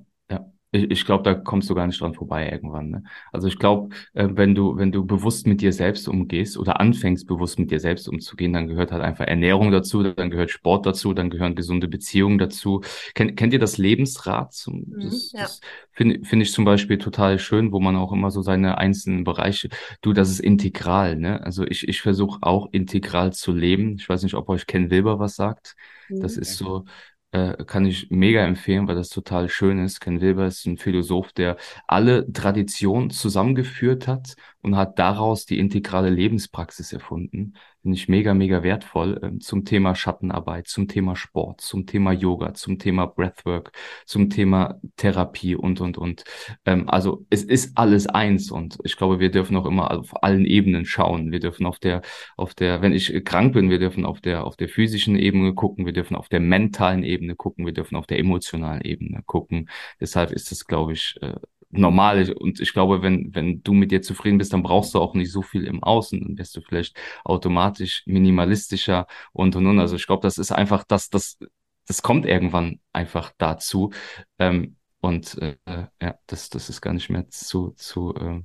[SPEAKER 3] ich, ich glaube, da kommst du gar nicht dran vorbei irgendwann. Ne? Also ich glaube, äh, wenn du, wenn du bewusst mit dir selbst umgehst oder anfängst, bewusst mit dir selbst umzugehen, dann gehört halt einfach Ernährung dazu, dann gehört Sport dazu, dann gehören gesunde Beziehungen dazu. Kennt, kennt ihr das Lebensrad? Mhm, das, ja. das finde find ich zum Beispiel total schön, wo man auch immer so seine einzelnen Bereiche, du, das ist integral, ne? Also ich, ich versuche auch integral zu leben. Ich weiß nicht, ob euch Ken Wilber was sagt. Das mhm. ist so, äh, kann ich mega empfehlen, weil das total schön ist. Ken Wilber ist ein Philosoph, der alle Traditionen zusammengeführt hat und hat daraus die integrale Lebenspraxis erfunden. Finde ich mega, mega wertvoll äh, zum Thema Schattenarbeit, zum Thema Sport, zum Thema Yoga, zum Thema Breathwork, zum Thema Therapie und, und, und. Ähm, also es ist alles eins und ich glaube, wir dürfen auch immer auf allen Ebenen schauen. Wir dürfen auf der, auf der, wenn ich krank bin, wir dürfen auf der, auf der physischen Ebene gucken, wir dürfen auf der mentalen Ebene gucken, wir dürfen auf der emotionalen Ebene gucken. Deshalb ist es, glaube ich, äh, normal. Und ich glaube, wenn, wenn du mit dir zufrieden bist, dann brauchst du auch nicht so viel im Außen. Dann wirst du vielleicht automatisch minimalistischer und und und. Also ich glaube, das ist einfach, das, das, das kommt irgendwann einfach dazu. Ähm, und äh, ja, das, das ist gar nicht mehr zu, zu, äh,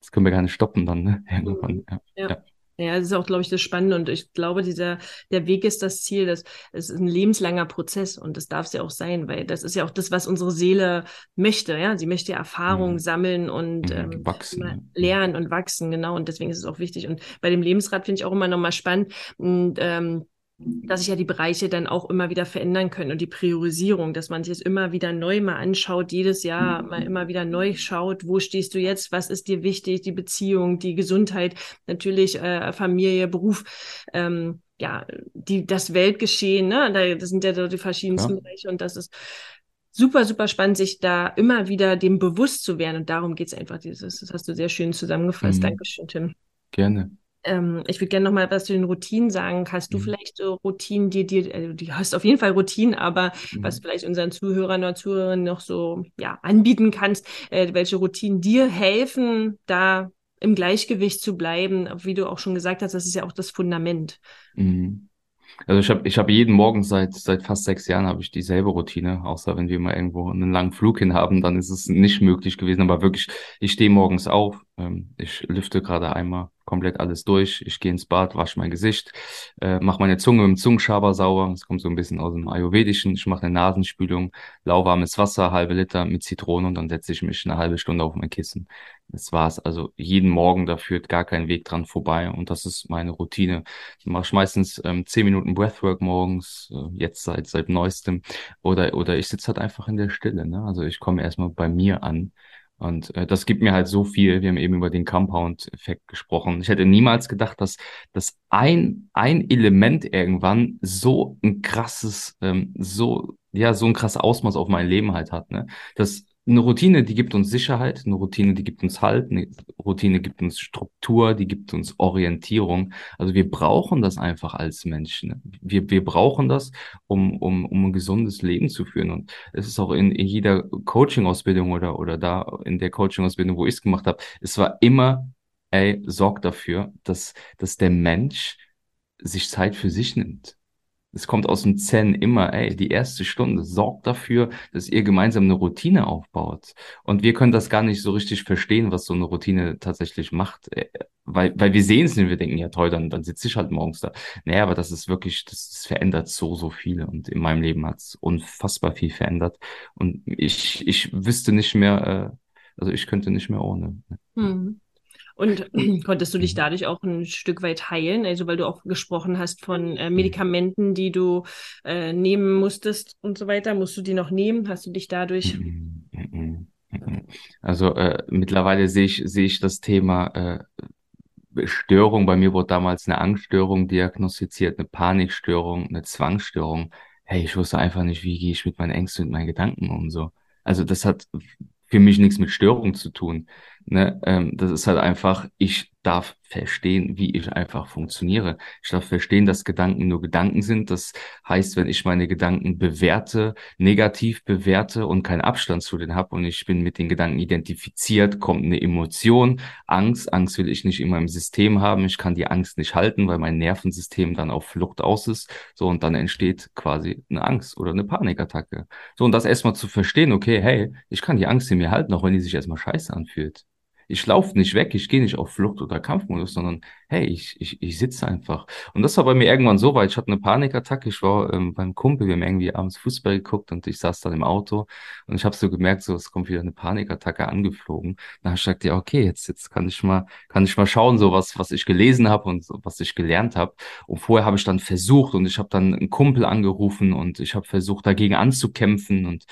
[SPEAKER 3] das können wir gar nicht stoppen dann, ne? (laughs) Irgendwann.
[SPEAKER 1] Ja. ja. ja. Ja, das ist auch, glaube ich, das Spannende. Und ich glaube, dieser, der Weg ist das Ziel. Das, es ist ein lebenslanger Prozess und das darf es ja auch sein, weil das ist ja auch das, was unsere Seele möchte. Ja, sie möchte Erfahrung mhm. sammeln und mhm, ähm, wachsen. lernen und wachsen, genau. Und deswegen ist es auch wichtig. Und bei dem Lebensrad finde ich auch immer nochmal spannend. Und ähm, dass sich ja die Bereiche dann auch immer wieder verändern können und die Priorisierung, dass man sich das immer wieder neu mal anschaut, jedes Jahr mal immer wieder neu schaut, wo stehst du jetzt, was ist dir wichtig, die Beziehung, die Gesundheit, natürlich äh, Familie, Beruf, ähm, ja, die, das Weltgeschehen, ne? Da, das sind ja so die verschiedensten ja. Bereiche und das ist super, super spannend, sich da immer wieder dem bewusst zu werden und darum geht es einfach. Dieses, das hast du sehr schön zusammengefasst. Mhm. Dankeschön, Tim.
[SPEAKER 3] Gerne
[SPEAKER 1] ähm, ich würde gerne noch mal was zu den Routinen sagen. Hast du mhm. vielleicht so Routinen, die dir, äh, die hast auf jeden Fall Routinen, aber mhm. was vielleicht unseren Zuhörern oder Zuhörern noch so ja, anbieten kannst, äh, welche Routinen dir helfen, da im Gleichgewicht zu bleiben, wie du auch schon gesagt hast, das ist ja auch das Fundament.
[SPEAKER 3] Mhm. Also ich habe ich hab jeden Morgen seit seit fast sechs Jahren habe ich dieselbe Routine, außer wenn wir mal irgendwo einen langen Flug hin haben, dann ist es nicht möglich gewesen. Aber wirklich, ich stehe morgens auf, ähm, ich lüfte gerade einmal komplett alles durch. Ich gehe ins Bad, wasche mein Gesicht, äh, mache meine Zunge mit dem Zungenschaber sauber. Das kommt so ein bisschen aus dem Ayurvedischen. Ich mache eine Nasenspülung, lauwarmes Wasser, halbe Liter mit Zitrone und dann setze ich mich eine halbe Stunde auf mein Kissen. Das war's. Also jeden Morgen, da führt gar kein Weg dran vorbei. Und das ist meine Routine. Ich mache meistens ähm, zehn Minuten Breathwork morgens, äh, jetzt seit seit neuestem. Oder, oder ich sitze halt einfach in der Stille. Ne? Also ich komme erstmal bei mir an und äh, das gibt mir halt so viel. Wir haben eben über den Compound-Effekt gesprochen. Ich hätte niemals gedacht, dass, dass ein, ein Element irgendwann so ein krasses, ähm, so, ja, so ein krasses Ausmaß auf mein Leben halt hat. Ne? Das eine Routine, die gibt uns Sicherheit, eine Routine, die gibt uns Halt, eine Routine gibt uns Struktur, die gibt uns Orientierung. Also wir brauchen das einfach als Menschen. Wir, wir brauchen das, um, um, um ein gesundes Leben zu führen. Und es ist auch in, in jeder Coaching-Ausbildung oder, oder da in der Coaching-Ausbildung, wo ich es gemacht habe, es war immer, ey, sorg dafür, dass, dass der Mensch sich Zeit für sich nimmt es kommt aus dem Zen immer, ey, die erste Stunde sorgt dafür, dass ihr gemeinsam eine Routine aufbaut. Und wir können das gar nicht so richtig verstehen, was so eine Routine tatsächlich macht. Äh, weil, weil wir sehen es nicht, wir denken, ja toll, dann, dann sitze ich halt morgens da. Naja, aber das ist wirklich, das, das verändert so, so viele. Und in meinem Leben hat es unfassbar viel verändert. Und ich, ich wüsste nicht mehr, äh, also ich könnte nicht mehr ohne.
[SPEAKER 1] Mhm. Und (clears throat) konntest du dich mhm. dadurch auch ein Stück weit heilen? Also weil du auch gesprochen hast von äh, mhm. Medikamenten, die du äh, nehmen musstest und so weiter. Musst du die noch nehmen? Hast du dich dadurch...
[SPEAKER 3] Mhm, also äh, mittlerweile sehe ich, sehe ich das Thema äh, Störung. Bei mir wurde damals eine Angststörung diagnostiziert, eine Panikstörung, eine Zwangsstörung. Hey, ich wusste einfach nicht, wie gehe ich mit meinen Ängsten und meinen Gedanken um so. Also das hat für mich nichts mit Störung zu tun. Ne? Ähm, das ist halt einfach, ich darf verstehen, wie ich einfach funktioniere. Ich darf verstehen, dass Gedanken nur Gedanken sind. Das heißt, wenn ich meine Gedanken bewerte, negativ bewerte und keinen Abstand zu denen habe und ich bin mit den Gedanken identifiziert, kommt eine Emotion, Angst. Angst will ich nicht in meinem System haben. Ich kann die Angst nicht halten, weil mein Nervensystem dann auf Flucht aus ist. So, und dann entsteht quasi eine Angst oder eine Panikattacke. So, und das erstmal zu verstehen, okay, hey, ich kann die Angst in mir halten, auch wenn die sich erstmal scheiße anfühlt. Ich laufe nicht weg, ich gehe nicht auf Flucht oder Kampfmodus, sondern hey, ich, ich, ich sitze einfach. Und das war bei mir irgendwann so weit. Ich hatte eine Panikattacke. Ich war ähm, beim Kumpel, wir haben irgendwie abends Fußball geguckt und ich saß dann im Auto und ich habe so gemerkt, so es kommt wieder eine Panikattacke angeflogen. Dann habe ich gesagt, ja, okay, jetzt, jetzt kann ich mal, kann ich mal schauen, so was, was ich gelesen habe und so, was ich gelernt habe. Und vorher habe ich dann versucht und ich habe dann einen Kumpel angerufen und ich habe versucht, dagegen anzukämpfen und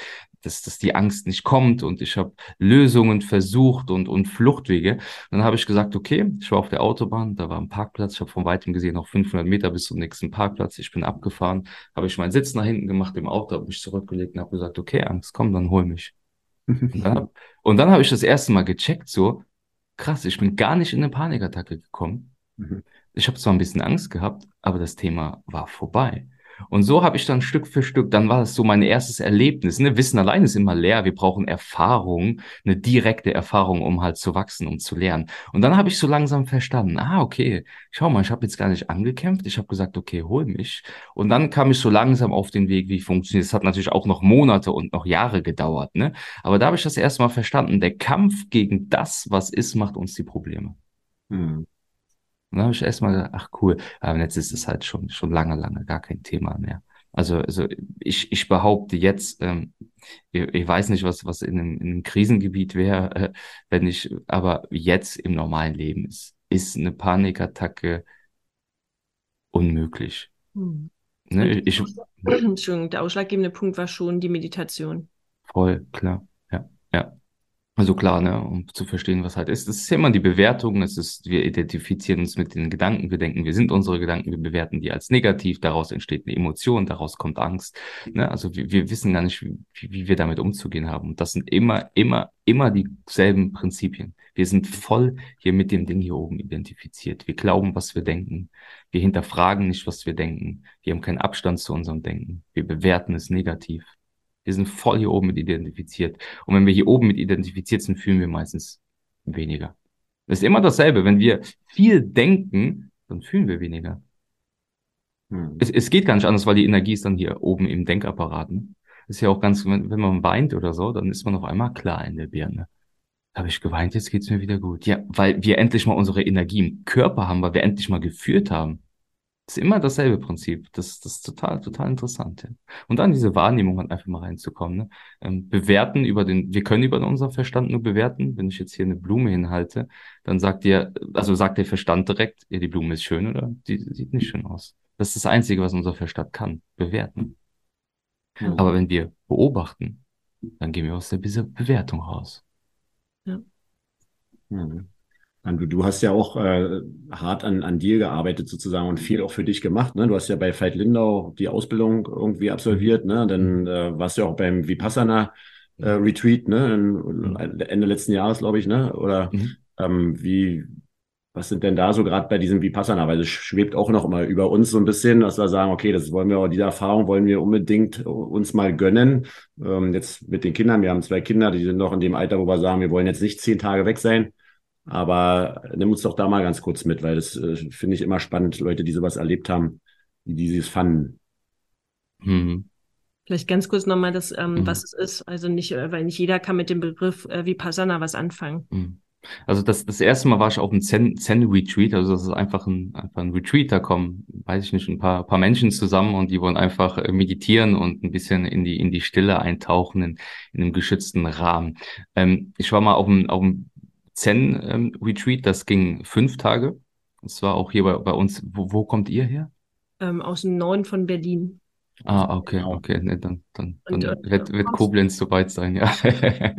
[SPEAKER 3] dass, dass die Angst nicht kommt und ich habe Lösungen versucht und, und Fluchtwege. dann habe ich gesagt, okay, ich war auf der Autobahn, da war ein Parkplatz, ich habe von weitem gesehen noch 500 Meter bis zum nächsten Parkplatz. Ich bin abgefahren, habe ich meinen Sitz nach hinten gemacht im Auto, habe mich zurückgelegt und habe gesagt, okay, Angst, komm, dann hol mich. und dann, hab, (laughs) und dann habe ich das erste Mal gecheckt, so krass, ich bin gar nicht in eine Panikattacke gekommen. Mhm. Ich habe zwar ein bisschen Angst gehabt, aber das Thema war vorbei. Und so habe ich dann Stück für Stück, dann war das so mein erstes Erlebnis. Ne? Wissen allein ist immer leer. Wir brauchen Erfahrung, eine direkte Erfahrung, um halt zu wachsen, um zu lernen. Und dann habe ich so langsam verstanden, ah, okay, schau mal, ich habe jetzt gar nicht angekämpft. Ich habe gesagt, okay, hol mich. Und dann kam ich so langsam auf den Weg, wie funktioniert. Es hat natürlich auch noch Monate und noch Jahre gedauert. Ne? Aber da habe ich das erste Mal verstanden. Der Kampf gegen das, was ist, macht uns die Probleme. Hm. Und dann habe ich erstmal gedacht, ach cool, aber jetzt ist es halt schon, schon lange, lange gar kein Thema mehr. Also, also ich, ich behaupte jetzt, ähm, ich, ich weiß nicht, was, was in einem, in einem Krisengebiet wäre, äh, wenn ich, aber jetzt im normalen Leben ist, ist eine Panikattacke unmöglich. Hm.
[SPEAKER 1] Ne, ich, (clears throat) Entschuldigung, der ausschlaggebende Punkt war schon die Meditation.
[SPEAKER 3] Voll, klar. Ja, ja. Also klar, ne, um zu verstehen, was halt ist. Das ist immer die Bewertung. Es ist, wir identifizieren uns mit den Gedanken. Wir denken, wir sind unsere Gedanken. Wir bewerten die als negativ. Daraus entsteht eine Emotion. Daraus kommt Angst. Ne? Also wir, wir wissen gar nicht, wie, wie wir damit umzugehen haben. Und das sind immer, immer, immer dieselben Prinzipien. Wir sind voll hier mit dem Ding hier oben identifiziert. Wir glauben, was wir denken. Wir hinterfragen nicht, was wir denken. Wir haben keinen Abstand zu unserem Denken. Wir bewerten es negativ. Wir sind voll hier oben mit identifiziert. Und wenn wir hier oben mit identifiziert sind, fühlen wir meistens weniger. Das ist immer dasselbe. Wenn wir viel denken, dann fühlen wir weniger. Hm. Es, es geht gar nicht anders, weil die Energie ist dann hier oben im Denkapparat. Ne? Ist ja auch ganz, wenn, wenn man weint oder so, dann ist man auf einmal klar in der Birne. Habe ich geweint, jetzt geht's mir wieder gut. Ja, weil wir endlich mal unsere Energie im Körper haben, weil wir endlich mal geführt haben. Das ist immer dasselbe Prinzip. Das, das ist total, total interessant. Ja. Und dann diese Wahrnehmung halt einfach mal reinzukommen. Ne? Ähm, bewerten über den, wir können über unseren Verstand nur bewerten. Wenn ich jetzt hier eine Blume hinhalte, dann sagt ihr, also sagt der Verstand direkt, ja, die Blume ist schön oder die sieht nicht schön aus. Das ist das Einzige, was unser Verstand kann, bewerten. Ja. Aber wenn wir beobachten, dann gehen wir aus der Bewertung raus. Ja.
[SPEAKER 2] Mhm. Du, du hast ja auch äh, hart an, an dir gearbeitet sozusagen und viel auch für dich gemacht. Ne? Du hast ja bei Veit Lindau die Ausbildung irgendwie absolviert. Ne? Dann mhm. äh, warst du ja auch beim Vipassana äh, Retreat ne? In, Ende letzten Jahres, glaube ich. Ne? Oder mhm. ähm, wie, was sind denn da so gerade bei diesem Vipassana? Weil es schwebt auch noch mal über uns so ein bisschen, dass wir sagen, okay, das wollen wir, diese Erfahrung wollen wir unbedingt uns mal gönnen. Ähm, jetzt mit den Kindern, wir haben zwei Kinder, die sind noch in dem Alter, wo wir sagen, wir wollen jetzt nicht zehn Tage weg sein aber nimm uns doch da mal ganz kurz mit, weil das äh, finde ich immer spannend, Leute, die sowas erlebt haben, wie die es fanden.
[SPEAKER 1] Mhm. Vielleicht ganz kurz nochmal das, ähm, mhm. was es ist. Also nicht, äh, weil nicht jeder kann mit dem Begriff äh, Vipassana was anfangen. Mhm.
[SPEAKER 3] Also das, das erste Mal war ich auf einem Zen-Retreat, also das ist einfach ein, einfach ein Retreat, da kommen, weiß ich nicht, ein paar, paar Menschen zusammen und die wollen einfach äh, meditieren und ein bisschen in die, in die Stille eintauchen in, in einem geschützten Rahmen. Ähm, ich war mal auf einem, auf einem Zen-Retreat, ähm, das ging fünf Tage. Das war auch hier bei, bei uns. Wo, wo kommt ihr her?
[SPEAKER 1] Ähm, aus dem Norden von Berlin.
[SPEAKER 3] Ah, okay, genau. okay, ne, dann, dann, dann und, und, wird, wird Koblenz soweit sein, ja. (laughs)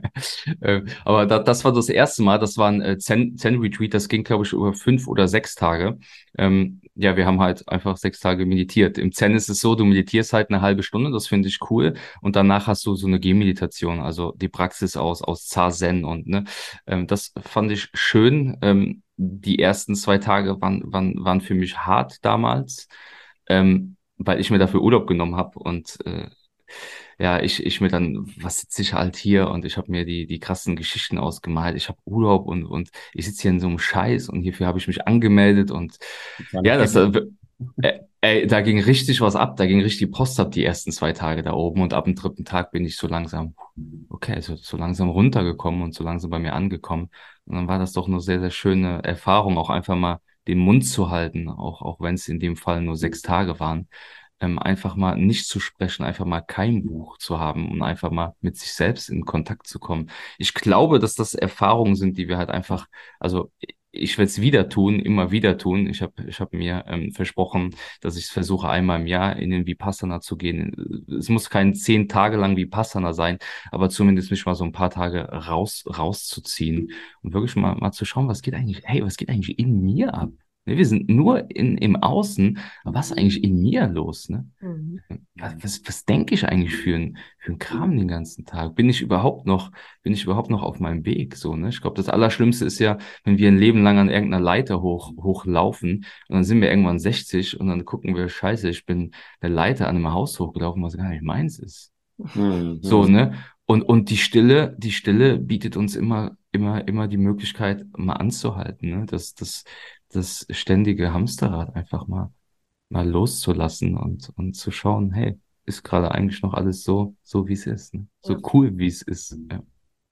[SPEAKER 3] Äh, aber da, das war das erste Mal, das war ein äh, Zen-Retreat, das ging, glaube ich, über fünf oder sechs Tage. Ähm, ja, wir haben halt einfach sechs Tage meditiert. Im Zen ist es so, du meditierst halt eine halbe Stunde, das finde ich cool. Und danach hast du so eine Gehmeditation, also die Praxis aus, aus Zazen und, ne, ähm, das fand ich schön. Ähm, die ersten zwei Tage waren, waren, waren für mich hart damals. Ähm, weil ich mir dafür Urlaub genommen habe und äh, ja, ich, ich mir dann, was sitze ich halt hier und ich habe mir die, die krassen Geschichten ausgemalt. Ich habe Urlaub und, und ich sitze hier in so einem Scheiß und hierfür habe ich mich angemeldet und ja, das, äh, äh, ey, da ging richtig was ab, da ging richtig Post ab die ersten zwei Tage da oben und ab dem dritten Tag bin ich so langsam, okay, so, so langsam runtergekommen und so langsam bei mir angekommen. Und dann war das doch eine sehr, sehr schöne Erfahrung, auch einfach mal den Mund zu halten, auch, auch wenn es in dem Fall nur sechs Tage waren, ähm, einfach mal nicht zu sprechen, einfach mal kein Buch zu haben und einfach mal mit sich selbst in Kontakt zu kommen. Ich glaube, dass das Erfahrungen sind, die wir halt einfach, also ich werde es wieder tun, immer wieder tun. Ich habe ich hab mir ähm, versprochen, dass ich es versuche, einmal im Jahr in den Vipassana zu gehen. Es muss kein zehn Tage lang Vipassana sein, aber zumindest mich mal so ein paar Tage raus, rauszuziehen und wirklich mal, mal zu schauen, was geht eigentlich, hey, was geht eigentlich in mir ab? Ne, wir sind nur in, im Außen. Was ist eigentlich in mir los? Ne? Mhm. Was, was, denke ich eigentlich für ein, für Kram den ganzen Tag? Bin ich überhaupt noch, bin ich überhaupt noch auf meinem Weg? So, ne? Ich glaube, das Allerschlimmste ist ja, wenn wir ein Leben lang an irgendeiner Leiter hoch, hochlaufen und dann sind wir irgendwann 60 und dann gucken wir, scheiße, ich bin eine Leiter an einem Haus hochgelaufen, was gar nicht meins ist. Mhm. So, ne? Und, und die Stille, die Stille bietet uns immer, immer, immer die Möglichkeit, mal anzuhalten. Ne? Das, das, das ständige Hamsterrad einfach mal, mal loszulassen und, und zu schauen, hey, ist gerade eigentlich noch alles so, so wie es ist. Ne? So ja. cool, wie es ist. Ja.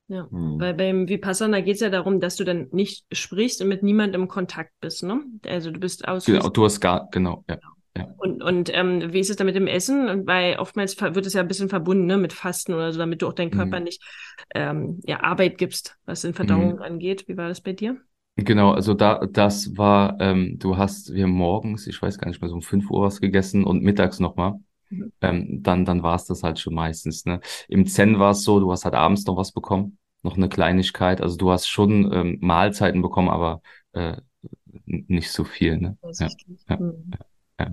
[SPEAKER 1] Ja, hm. weil beim Vipassana geht es ja darum, dass du dann nicht sprichst und mit niemandem im Kontakt bist, ne? Also du bist aus.
[SPEAKER 3] Genau, du hast gar, genau, ja.
[SPEAKER 1] Ja. Und, und ähm, wie ist es da mit dem Essen? Weil oftmals wird es ja ein bisschen verbunden ne, mit Fasten oder so, damit du auch deinem Körper mhm. nicht ähm, ja, Arbeit gibst, was den Verdauung mhm. angeht. Wie war das bei dir?
[SPEAKER 3] Genau, also da, das war, ähm, du hast, wir morgens, ich weiß gar nicht mehr, so um 5 Uhr was gegessen und mittags nochmal. Mhm. Ähm, dann, dann war es das halt schon meistens. Ne? Im Zen war es so, du hast halt abends noch was bekommen, noch eine Kleinigkeit. Also du hast schon ähm, Mahlzeiten bekommen, aber äh, nicht so viel. Ne? Ja, ja,
[SPEAKER 2] mhm. ja, ja.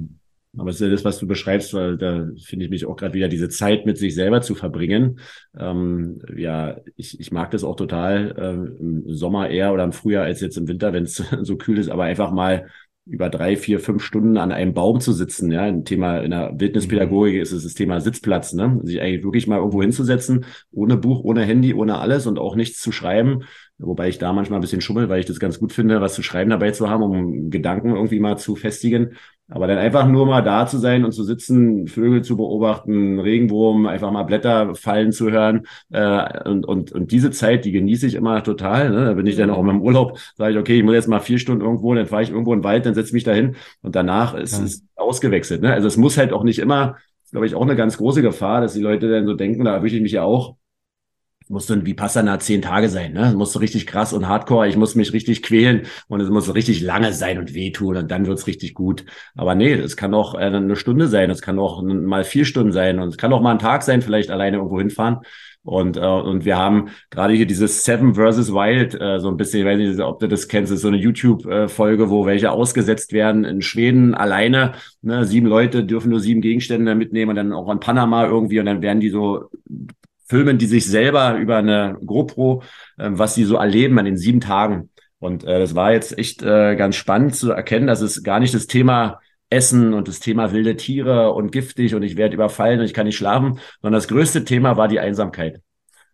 [SPEAKER 2] Aber es ist ja das, was du beschreibst, weil da finde ich mich auch gerade wieder diese Zeit mit sich selber zu verbringen. Ähm, ja, ich, ich mag das auch total äh, im Sommer eher oder im Frühjahr als jetzt im Winter, wenn es (laughs) so kühl ist, aber einfach mal über drei, vier, fünf Stunden an einem Baum zu sitzen. Ja, ein Thema in der Wildnispädagogik mhm. ist es das Thema Sitzplatz, ne? Sich eigentlich wirklich mal irgendwo hinzusetzen, ohne Buch, ohne Handy, ohne alles und auch nichts zu schreiben. Wobei ich da manchmal ein bisschen schummel, weil ich das ganz gut finde, was zu schreiben dabei zu haben, um Gedanken irgendwie mal zu festigen. Aber dann einfach nur mal da zu sein und zu sitzen, Vögel zu beobachten, Regenwurm, einfach mal Blätter fallen zu hören. Äh, und, und, und diese Zeit, die genieße ich immer total. Ne? Da bin ich dann auch in meinem Urlaub, sage ich, okay, ich muss jetzt mal vier Stunden irgendwo, dann fahre ich irgendwo in den Wald, dann setze ich mich dahin und danach ist es ja. ausgewechselt. Ne? Also es muss halt auch nicht immer, glaube ich, auch eine ganz große Gefahr, dass die Leute dann so denken, da erwische ich mich ja auch, muss dann wie Passana zehn Tage sein, ne? muss so richtig krass und hardcore. Ich muss mich richtig quälen und es muss so richtig lange sein und wehtun und dann wird's richtig gut. Aber nee, es kann auch äh, eine Stunde sein, es kann auch mal vier Stunden sein und es kann auch mal ein Tag sein, vielleicht alleine irgendwo hinfahren. Und, äh, und wir haben gerade hier dieses Seven versus Wild, äh, so ein bisschen, ich weiß nicht, ob du das kennst, das ist so eine YouTube-Folge, wo welche ausgesetzt werden in Schweden alleine. Ne? Sieben Leute dürfen nur sieben Gegenstände mitnehmen und dann auch in Panama irgendwie und dann werden die so filmen die sich selber über eine GoPro, äh, was sie so erleben an den sieben Tagen. Und äh, das war jetzt echt äh, ganz spannend zu erkennen, dass es gar nicht das Thema Essen und das Thema wilde Tiere und giftig und ich werde überfallen und ich kann nicht schlafen, sondern das größte Thema war die Einsamkeit.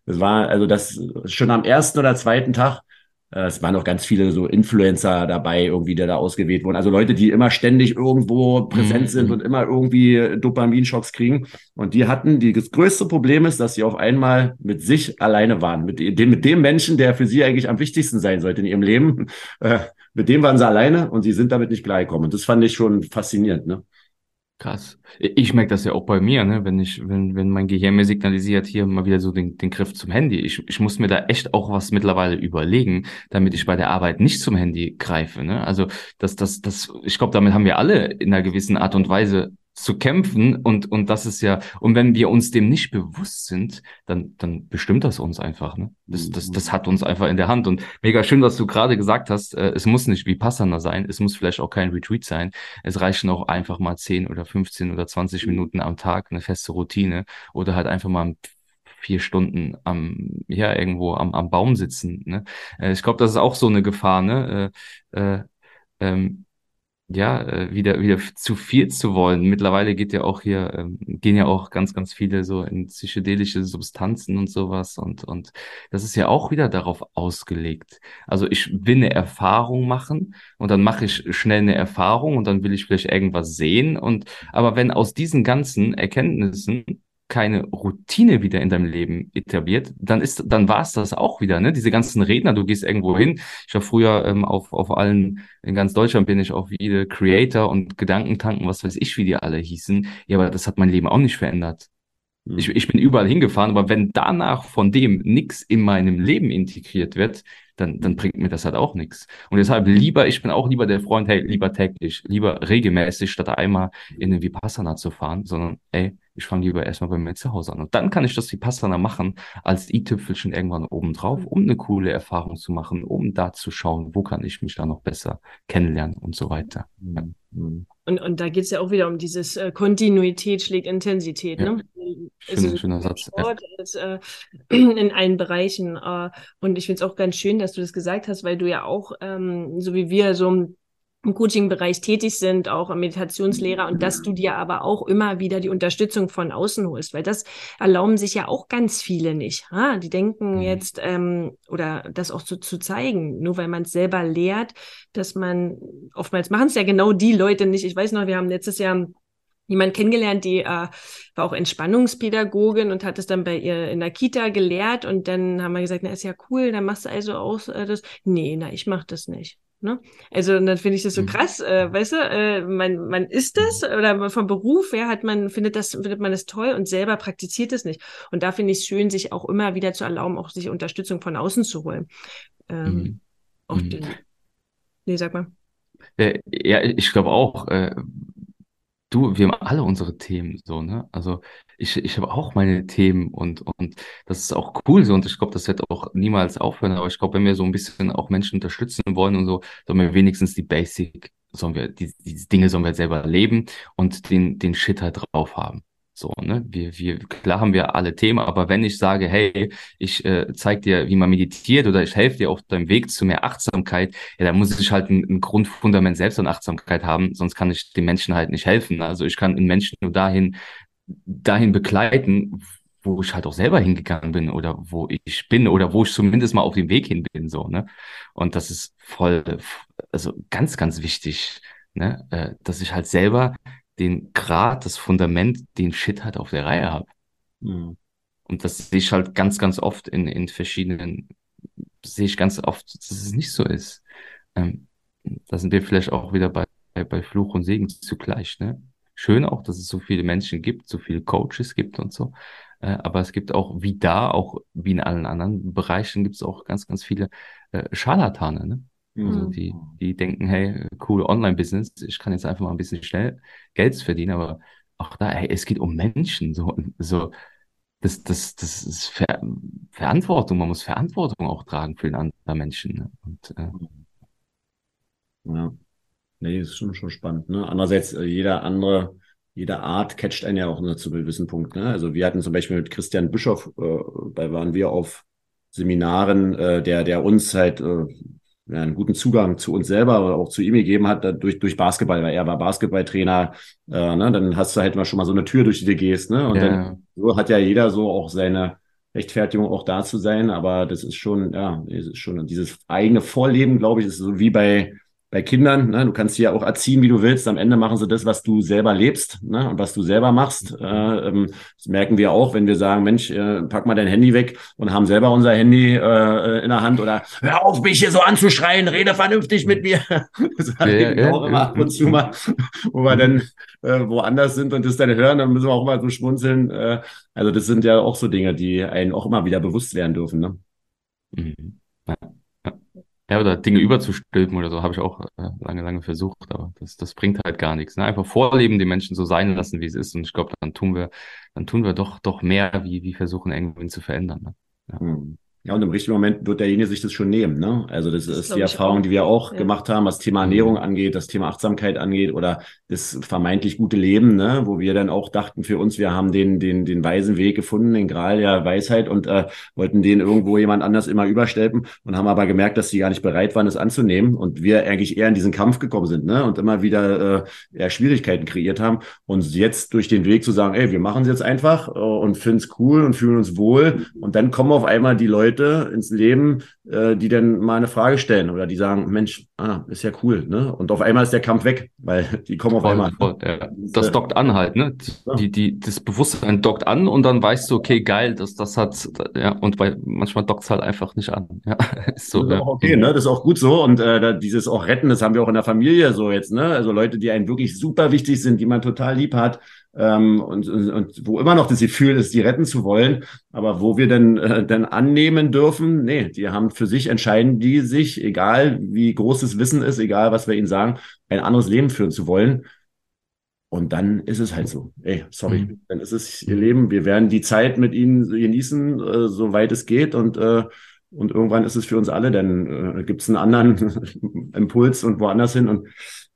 [SPEAKER 2] Das war also das schon am ersten oder zweiten Tag es waren auch ganz viele so Influencer dabei, irgendwie, die da ausgewählt wurden. Also Leute, die immer ständig irgendwo präsent mhm. sind und immer irgendwie Dopaminschocks kriegen. Und die hatten, die, das größte Problem ist, dass sie auf einmal mit sich alleine waren. Mit dem, mit dem Menschen, der für sie eigentlich am wichtigsten sein sollte in ihrem Leben. Äh, mit dem waren sie alleine und sie sind damit nicht klargekommen. Und das fand ich schon faszinierend, ne?
[SPEAKER 3] Krass. Ich merke das ja auch bei mir, ne? wenn ich, wenn, wenn mein Gehirn mir signalisiert, hier mal wieder so den, den Griff zum Handy. Ich, ich muss mir da echt auch was mittlerweile überlegen, damit ich bei der Arbeit nicht zum Handy greife. Ne? Also das, das, das, ich glaube, damit haben wir alle in einer gewissen Art und Weise zu kämpfen und, und das ist ja, und wenn wir uns dem nicht bewusst sind, dann, dann bestimmt das uns einfach, ne? Das, das, das hat uns einfach in der Hand und mega schön, was du gerade gesagt hast, äh, es muss nicht wie Passana sein, es muss vielleicht auch kein Retreat sein, es reichen auch einfach mal 10 oder 15 oder 20 mhm. Minuten am Tag, eine feste Routine oder halt einfach mal vier Stunden am, ja, irgendwo am, am Baum sitzen, ne? Äh, ich glaube, das ist auch so eine Gefahr, ne? Äh, äh, ähm, ja, äh, wieder, wieder zu viel zu wollen. Mittlerweile geht ja auch hier, ähm, gehen ja auch ganz, ganz viele so in psychedelische Substanzen und sowas und, und das ist ja auch wieder darauf ausgelegt. Also ich will eine Erfahrung machen und dann mache ich schnell eine Erfahrung und dann will ich vielleicht irgendwas sehen und, aber wenn aus diesen ganzen Erkenntnissen keine Routine wieder in deinem Leben etabliert, dann ist, dann war es das auch wieder, ne? Diese ganzen Redner, du gehst irgendwo hin. Ich war früher ähm, auf, auf allen, in ganz Deutschland bin ich auch viele Creator und Gedankentanken, was weiß ich, wie die alle hießen. Ja, aber das hat mein Leben auch nicht verändert. Mhm. Ich, ich bin überall hingefahren, aber wenn danach von dem nichts in meinem Leben integriert wird, dann, dann bringt mir das halt auch nichts. Und deshalb lieber, ich bin auch lieber der Freund, hey, lieber täglich, lieber regelmäßig, statt einmal in den Vipassana zu fahren, sondern ey, ich fange lieber erstmal bei mir zu Hause an. Und dann kann ich das Vipassana machen als i-Tüpfelchen irgendwann oben drauf, um eine coole Erfahrung zu machen, um da zu schauen, wo kann ich mich da noch besser kennenlernen und so weiter. Ja.
[SPEAKER 1] Und, und da geht es ja auch wieder um dieses äh, Kontinuität schlägt Intensität. Ja. Ne?
[SPEAKER 3] Schöner, also, schöner Satz. Sport
[SPEAKER 1] ja. ist, äh, (clears throat) in allen Bereichen. Äh, und ich finde es auch ganz schön, dass du das gesagt hast, weil du ja auch, ähm, so wie wir, so im Coaching-Bereich tätig sind, auch Meditationslehrer und dass du dir aber auch immer wieder die Unterstützung von außen holst, weil das erlauben sich ja auch ganz viele nicht. Ha? Die denken mhm. jetzt, ähm, oder das auch so zu zeigen, nur weil man es selber lehrt, dass man, oftmals machen es ja genau die Leute nicht. Ich weiß noch, wir haben letztes Jahr jemand kennengelernt, die äh, war auch Entspannungspädagogin und hat es dann bei ihr in der Kita gelehrt und dann haben wir gesagt, na ist ja cool, dann machst du also auch äh, das. Nee, na, ich mach das nicht. Ne? Also dann finde ich das so mhm. krass, äh, weißt du, äh, man, man ist das oder vom Beruf her hat man, findet das, findet man das toll und selber praktiziert es nicht. Und da finde ich es schön, sich auch immer wieder zu erlauben, auch sich Unterstützung von außen zu holen. Ähm, mhm. mhm. Den, nee, sag mal.
[SPEAKER 3] Äh, ja, ich glaube auch, äh, Du, wir haben alle unsere Themen so, ne? Also ich, ich habe auch meine Themen und, und das ist auch cool so und ich glaube, das wird auch niemals aufhören. Aber ich glaube, wenn wir so ein bisschen auch Menschen unterstützen wollen und so, sollen wir wenigstens die Basic, sollen wir, die, die Dinge sollen wir selber leben und den, den Shit halt drauf haben. So, ne? Wir, wir, klar haben wir alle Themen, aber wenn ich sage, hey, ich äh, zeig dir, wie man meditiert oder ich helfe dir auf deinem Weg zu mehr Achtsamkeit, ja, dann muss ich halt ein, ein Grundfundament selbst an Achtsamkeit haben, sonst kann ich den Menschen halt nicht helfen. Also ich kann einen Menschen nur dahin, dahin begleiten, wo ich halt auch selber hingegangen bin oder wo ich bin oder wo ich zumindest mal auf dem Weg hin bin, so, ne? Und das ist voll, also ganz, ganz wichtig, ne? Äh, dass ich halt selber den Grad, das Fundament, den Shit halt auf der Reihe habe. Mhm. Und das sehe ich halt ganz, ganz oft in, in verschiedenen, sehe ich ganz oft, dass es nicht so ist. Ähm, da sind wir vielleicht auch wieder bei, bei Fluch und Segen zugleich, ne? Schön auch, dass es so viele Menschen gibt, so viele Coaches gibt und so. Äh, aber es gibt auch, wie da, auch wie in allen anderen Bereichen, gibt es auch ganz, ganz viele äh, Scharlatane, ne? Also die, die denken, hey, cool Online-Business, ich kann jetzt einfach mal ein bisschen schnell Geld verdienen, aber auch da, hey, es geht um Menschen, so, so, das, das, das ist Ver Verantwortung, man muss Verantwortung auch tragen für den anderen Menschen. Ne? Und, äh,
[SPEAKER 2] ja, nee, ist schon, schon spannend. Ne? Andererseits, äh, jeder andere, jede Art catcht einen ja auch nur zu gewissen Punkt. Ne? Also wir hatten zum Beispiel mit Christian Bischoff, äh, da waren wir auf Seminaren, äh, der, der uns halt äh, einen guten Zugang zu uns selber oder auch zu ihm gegeben hat, durch, durch Basketball, weil er war Basketballtrainer, äh, ne, dann hast du halt mal schon mal so eine Tür, durch die du gehst, ne? Und ja. dann so hat ja jeder so auch seine Rechtfertigung auch da zu sein, aber das ist schon, ja, es ist schon dieses eigene Vorleben, glaube ich, ist so wie bei bei Kindern, ne, du kannst sie ja auch erziehen, wie du willst. Am Ende machen sie das, was du selber lebst ne, und was du selber machst. Äh, ähm, das merken wir auch, wenn wir sagen, Mensch, äh, pack mal dein Handy weg und haben selber unser Handy äh, in der Hand oder hör auf, mich hier so anzuschreien, rede vernünftig mit mir. (laughs) das ja, ja, auch ja, immer ab und zu mal, wo wir dann äh, woanders sind und das dann hören, dann müssen wir auch mal so schmunzeln. Äh, also das sind ja auch so Dinge, die einen auch immer wieder bewusst werden dürfen. Ne? Mhm.
[SPEAKER 3] Ja, oder Dinge überzustülpen oder so, habe ich auch äh, lange, lange versucht, aber das, das bringt halt gar nichts. Ne? Einfach vorleben, die Menschen so sein lassen, wie es ist. Und ich glaube, dann tun wir, dann tun wir doch, doch mehr, wie, wie versuchen, irgendwie zu verändern. Ne?
[SPEAKER 2] Ja. Hm. Ja, und im richtigen Moment wird derjenige sich das schon nehmen. Ne? Also das, das ist die Erfahrung, auch. die wir auch ja. gemacht haben, was Thema Ernährung mhm. angeht, das Thema Achtsamkeit angeht oder das vermeintlich gute Leben, ne? wo wir dann auch dachten für uns, wir haben den, den, den weisen Weg gefunden, den Gral der Weisheit und äh, wollten den irgendwo jemand anders immer überstülpen und haben aber gemerkt, dass die gar nicht bereit waren, es anzunehmen und wir eigentlich eher in diesen Kampf gekommen sind ne? und immer wieder äh, eher Schwierigkeiten kreiert haben. Und jetzt durch den Weg zu sagen, ey, wir machen es jetzt einfach äh, und finden es cool und fühlen uns wohl und dann kommen auf einmal die Leute, Leute ins Leben, äh, die dann mal eine Frage stellen oder die sagen, Mensch, ah, ist ja cool, ne? Und auf einmal ist der Kampf weg, weil (laughs) die kommen auf voll, einmal.
[SPEAKER 3] Voll, ja. Das dockt an halt, ne? Die, die, das Bewusstsein dockt an und dann weißt du, okay, geil, das, das hat, ja, und bei, manchmal dockt es halt einfach nicht an. Ja, (laughs)
[SPEAKER 2] ist so, ist okay, ne? Das ist auch gut so. Und äh, dieses auch retten, das haben wir auch in der Familie so jetzt, ne? Also Leute, die einen wirklich super wichtig sind, die man total lieb hat, ähm, und, und, und wo immer noch das Gefühl ist, die retten zu wollen, aber wo wir denn äh, dann annehmen dürfen, nee, die haben für sich entscheiden die sich, egal wie groß das Wissen ist, egal was wir ihnen sagen, ein anderes Leben führen zu wollen. Und dann ist es halt so. Ey, sorry, mhm. dann ist es ihr Leben. Wir werden die Zeit mit ihnen genießen, äh, soweit es geht und äh, und irgendwann ist es für uns alle, dann äh, gibt es einen anderen (laughs) Impuls und woanders hin. Und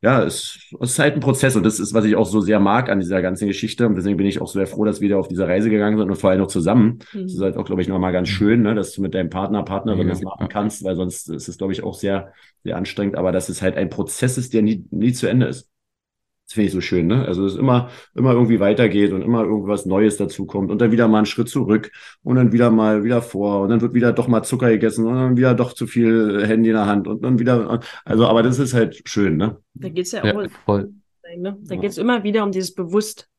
[SPEAKER 2] ja, es, es ist halt ein Prozess und das ist, was ich auch so sehr mag an dieser ganzen Geschichte. Und deswegen bin ich auch sehr froh, dass wir da auf dieser Reise gegangen sind und vor allem noch zusammen. Mhm. Das ist halt auch, glaube ich, nochmal ganz schön, ne, dass du mit deinem Partner, Partnerin ja, das machen kannst, weil sonst ist es, glaube ich, auch sehr, sehr anstrengend. Aber dass es halt ein Prozess ist, der nie, nie zu Ende ist. Das finde ich so schön, ne? Also, dass es immer, immer irgendwie weitergeht und immer irgendwas Neues dazukommt und dann wieder mal einen Schritt zurück und dann wieder mal wieder vor und dann wird wieder doch mal Zucker gegessen und dann wieder doch zu viel Handy in der Hand und dann wieder, also, aber das ist halt schön, ne?
[SPEAKER 1] Da geht's ja auch ja, voll. Ne? Da ja. geht es immer wieder um dieses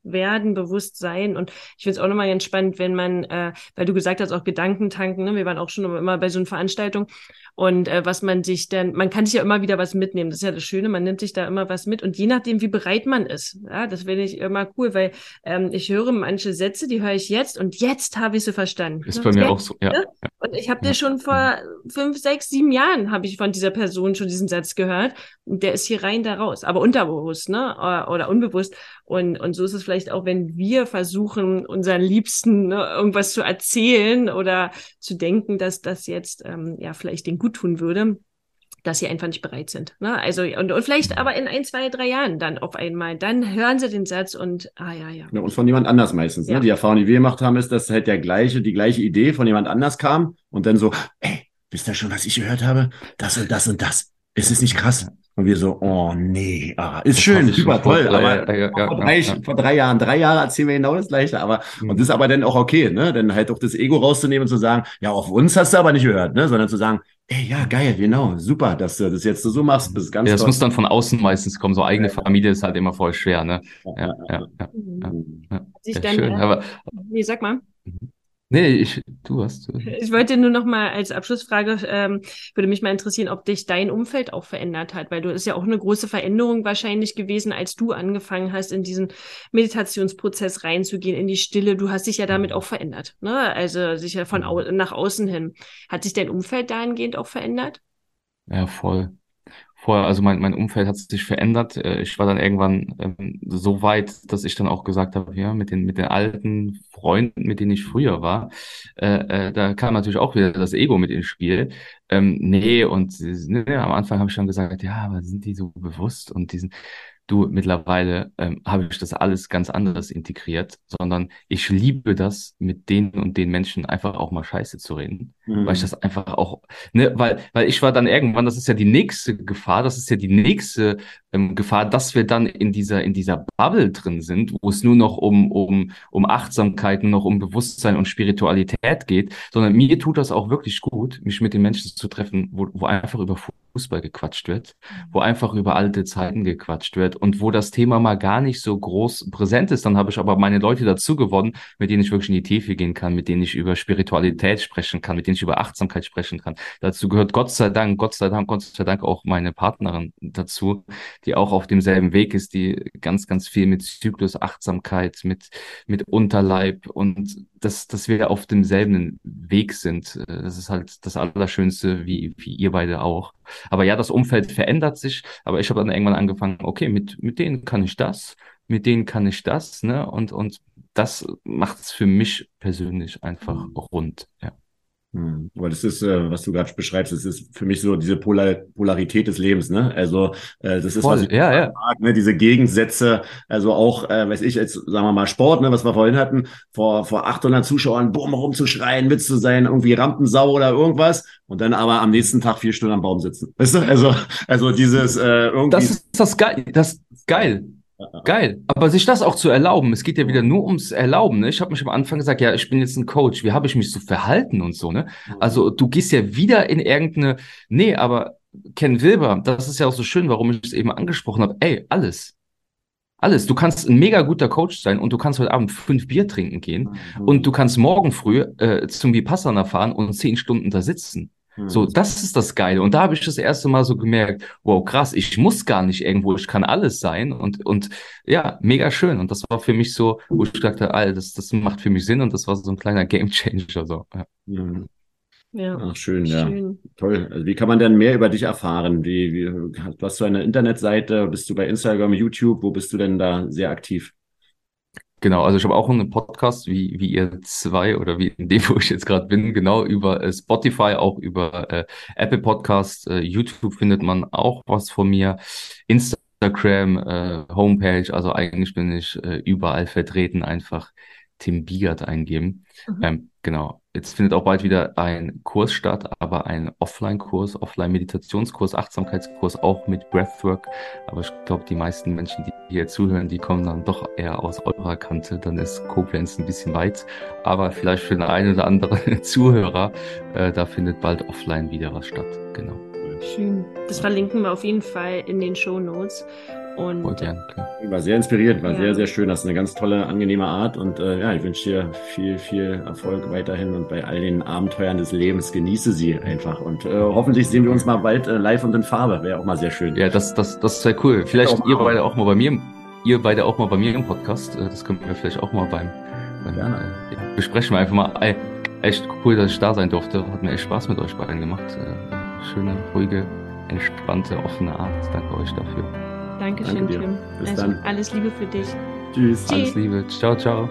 [SPEAKER 1] Bewusstwerden, Bewusstsein. Und ich finde es auch nochmal ganz spannend, wenn man, äh, weil du gesagt hast, auch Gedankentanken, ne? wir waren auch schon immer bei so einer Veranstaltung, und äh, was man sich dann, man kann sich ja immer wieder was mitnehmen. Das ist ja das Schöne, man nimmt sich da immer was mit und je nachdem, wie bereit man ist. Ja, das finde ich immer cool, weil ähm, ich höre manche Sätze, die höre ich jetzt und jetzt habe ich sie verstanden.
[SPEAKER 3] Ist bei mir auch so, ja. Ne?
[SPEAKER 1] Und ich habe ja. dir schon vor fünf, sechs, sieben Jahren habe ich von dieser Person schon diesen Satz gehört. Und der ist hier rein da raus, aber unterbewusst, ne? Oder, oder unbewusst. Und, und so ist es vielleicht auch, wenn wir versuchen, unseren Liebsten ne, irgendwas zu erzählen oder zu denken, dass das jetzt ähm, ja vielleicht den gut tun würde, dass sie einfach nicht bereit sind. Ne? Also und, und vielleicht aber in ein, zwei, drei Jahren dann auf einmal, dann hören sie den Satz und ah ja, ja.
[SPEAKER 2] ja und von jemand anders meistens. Ne? Ja. Ne? Die Erfahrung, die wir gemacht haben, ist, dass halt der gleiche, die gleiche Idee von jemand anders kam und dann so, ey, wisst ihr schon, was ich gehört habe? Das und das und das. Ist es nicht krass? Und wir so, oh nee, ah, ist das schön, super toll, aber ja, ja, vor, drei, ja, vor, drei, Jahren, drei Jahre erzählen wir genau das Gleiche, aber mhm. und das ist aber dann auch okay, ne? Dann halt auch das Ego rauszunehmen und zu sagen, ja, auf uns hast du aber nicht gehört, ne? Sondern zu sagen, ey, ja, geil, genau, super, dass du das jetzt so machst, das ist ganz
[SPEAKER 3] Ja, das toll. muss dann von außen meistens kommen, so eigene Familie ist halt immer voll schwer, ne? Ja, ja, ja. ja,
[SPEAKER 1] ja, ja. schön, aber, nee, sag mal. Mhm.
[SPEAKER 3] Nee, ich, du hast.
[SPEAKER 1] Ich wollte nur noch mal als Abschlussfrage, ähm, würde mich mal interessieren, ob dich dein Umfeld auch verändert hat, weil du ist ja auch eine große Veränderung wahrscheinlich gewesen, als du angefangen hast, in diesen Meditationsprozess reinzugehen, in die Stille. Du hast dich ja damit mhm. auch verändert, ne? Also sicher von au nach außen hin. Hat sich dein Umfeld dahingehend auch verändert?
[SPEAKER 3] Ja, voll vorher, also mein, mein Umfeld hat sich verändert. Äh, ich war dann irgendwann ähm, so weit, dass ich dann auch gesagt habe, ja, mit den, mit den alten Freunden, mit denen ich früher war, äh, äh, da kam natürlich auch wieder das Ego mit ins Spiel. Ähm, nee, und ne, am Anfang habe ich schon gesagt, ja, aber sind die so bewusst und diesen, du, mittlerweile ähm, habe ich das alles ganz anders integriert, sondern ich liebe das, mit den und den Menschen einfach auch mal Scheiße zu reden. Mhm. Weil ich das einfach auch, ne, weil, weil ich war dann irgendwann, das ist ja die nächste Gefahr, das ist ja die nächste ähm, Gefahr, dass wir dann in dieser, in dieser Bubble drin sind, wo es nur noch um, um, um Achtsamkeit, nur noch um Bewusstsein und Spiritualität geht, sondern mir tut das auch wirklich gut, mich mit den Menschen zu treffen, wo, wo einfach über Fußball gequatscht wird, wo mhm. einfach über alte Zeiten gequatscht wird und wo das Thema mal gar nicht so groß präsent ist. Dann habe ich aber meine Leute dazu gewonnen, mit denen ich wirklich in die Tiefe gehen kann, mit denen ich über Spiritualität sprechen kann, mit denen ich über Achtsamkeit sprechen kann. Dazu gehört Gott sei Dank, Gott sei Dank, Gott sei Dank auch meine Partnerin dazu, die auch auf demselben Weg ist, die ganz, ganz viel mit Zyklus, Achtsamkeit, mit, mit Unterleib und dass, dass wir auf demselben Weg sind. Das ist halt das Allerschönste, wie, wie ihr beide auch. Aber ja, das Umfeld verändert sich, aber ich habe dann irgendwann angefangen, okay, mit, mit denen kann ich das, mit denen kann ich das, ne? Und, und das macht es für mich persönlich einfach mhm. rund, ja.
[SPEAKER 2] Hm. Aber das ist, äh, was du gerade beschreibst, das ist für mich so diese Polar Polarität des Lebens, ne? Also äh, das ist,
[SPEAKER 3] Voll,
[SPEAKER 2] was ich
[SPEAKER 3] ja, ja.
[SPEAKER 2] mag, ne? Diese Gegensätze, also auch, äh, weiß ich, jetzt sagen wir mal Sport, ne, was wir vorhin hatten, vor, vor 800 Zuschauern, boom, rumzuschreien, Witz zu sein, irgendwie Rampensau oder irgendwas und dann aber am nächsten Tag vier Stunden am Baum sitzen. Weißt du? Also, also dieses äh, irgendwie.
[SPEAKER 3] Das ist das geil, das ist geil. Geil. Aber sich das auch zu erlauben, es geht ja wieder nur ums Erlauben. Ne? Ich habe mich am Anfang gesagt, ja, ich bin jetzt ein Coach, wie habe ich mich so verhalten und so, ne? Also du gehst ja wieder in irgendeine, nee, aber Ken Wilber, das ist ja auch so schön, warum ich es eben angesprochen habe. Ey, alles. Alles. Du kannst ein mega guter Coach sein und du kannst heute Abend fünf Bier trinken gehen mhm. und du kannst morgen früh äh, zum Vipassana fahren und zehn Stunden da sitzen. So, hm. das ist das Geile. Und da habe ich das erste Mal so gemerkt, wow, krass, ich muss gar nicht irgendwo, ich kann alles sein. Und, und ja, mega schön. Und das war für mich so, wo ich dachte, Alter, das, das macht für mich Sinn und das war so ein kleiner Game Changer. So. Ja.
[SPEAKER 2] Mhm. Ja. Ach, schön, schön, ja. Toll. Also wie kann man denn mehr über dich erfahren? Wie, wie, hast du eine Internetseite? Bist du bei Instagram, YouTube? Wo bist du denn da sehr aktiv?
[SPEAKER 3] Genau, also ich habe auch einen Podcast, wie, wie ihr zwei oder wie in dem, wo ich jetzt gerade bin, genau über äh, Spotify, auch über äh, Apple Podcast, äh, YouTube findet man auch was von mir, Instagram, äh, Homepage, also eigentlich bin ich äh, überall vertreten, einfach Tim Biegert eingeben. Mhm. Ähm, genau, Jetzt findet auch bald wieder ein Kurs statt, aber ein Offline-Kurs, Offline-Meditationskurs, Achtsamkeitskurs, auch mit Breathwork. Aber ich glaube, die meisten Menschen, die hier zuhören, die kommen dann doch eher aus eurer Kante. Dann ist Koblenz ein bisschen weit. Aber vielleicht für den einen oder anderen (laughs) Zuhörer, äh, da findet bald offline wieder was statt. Genau.
[SPEAKER 1] Schön. Das verlinken wir auf jeden Fall in den Show Notes. Und
[SPEAKER 2] Voll gern. War sehr inspirierend, war ja. sehr, sehr schön. Das ist eine ganz tolle, angenehme Art. Und äh, ja, ich wünsche dir viel, viel Erfolg weiterhin und bei all den Abenteuern des Lebens genieße sie einfach. Und äh, hoffentlich sehen wir uns mal bald äh, live und in Farbe. Wäre auch mal sehr schön.
[SPEAKER 3] Ja, das, das, das wäre cool. Vielleicht ihr beide auch mal bei mir, ihr beide auch mal bei mir im Podcast. Äh, das können wir vielleicht auch mal beim, beim Gerne. Äh, ja, besprechen wir einfach mal. Ey, echt cool, dass ich da sein durfte. Hat mir echt Spaß mit euch beiden gemacht. Äh, schöne, ruhige, entspannte, offene Art. Danke euch dafür.
[SPEAKER 1] Dankeschön, Danke Tim.
[SPEAKER 2] Bis also, dann.
[SPEAKER 1] Alles Liebe für dich.
[SPEAKER 3] Tschüss. Alles Liebe. Ciao, ciao.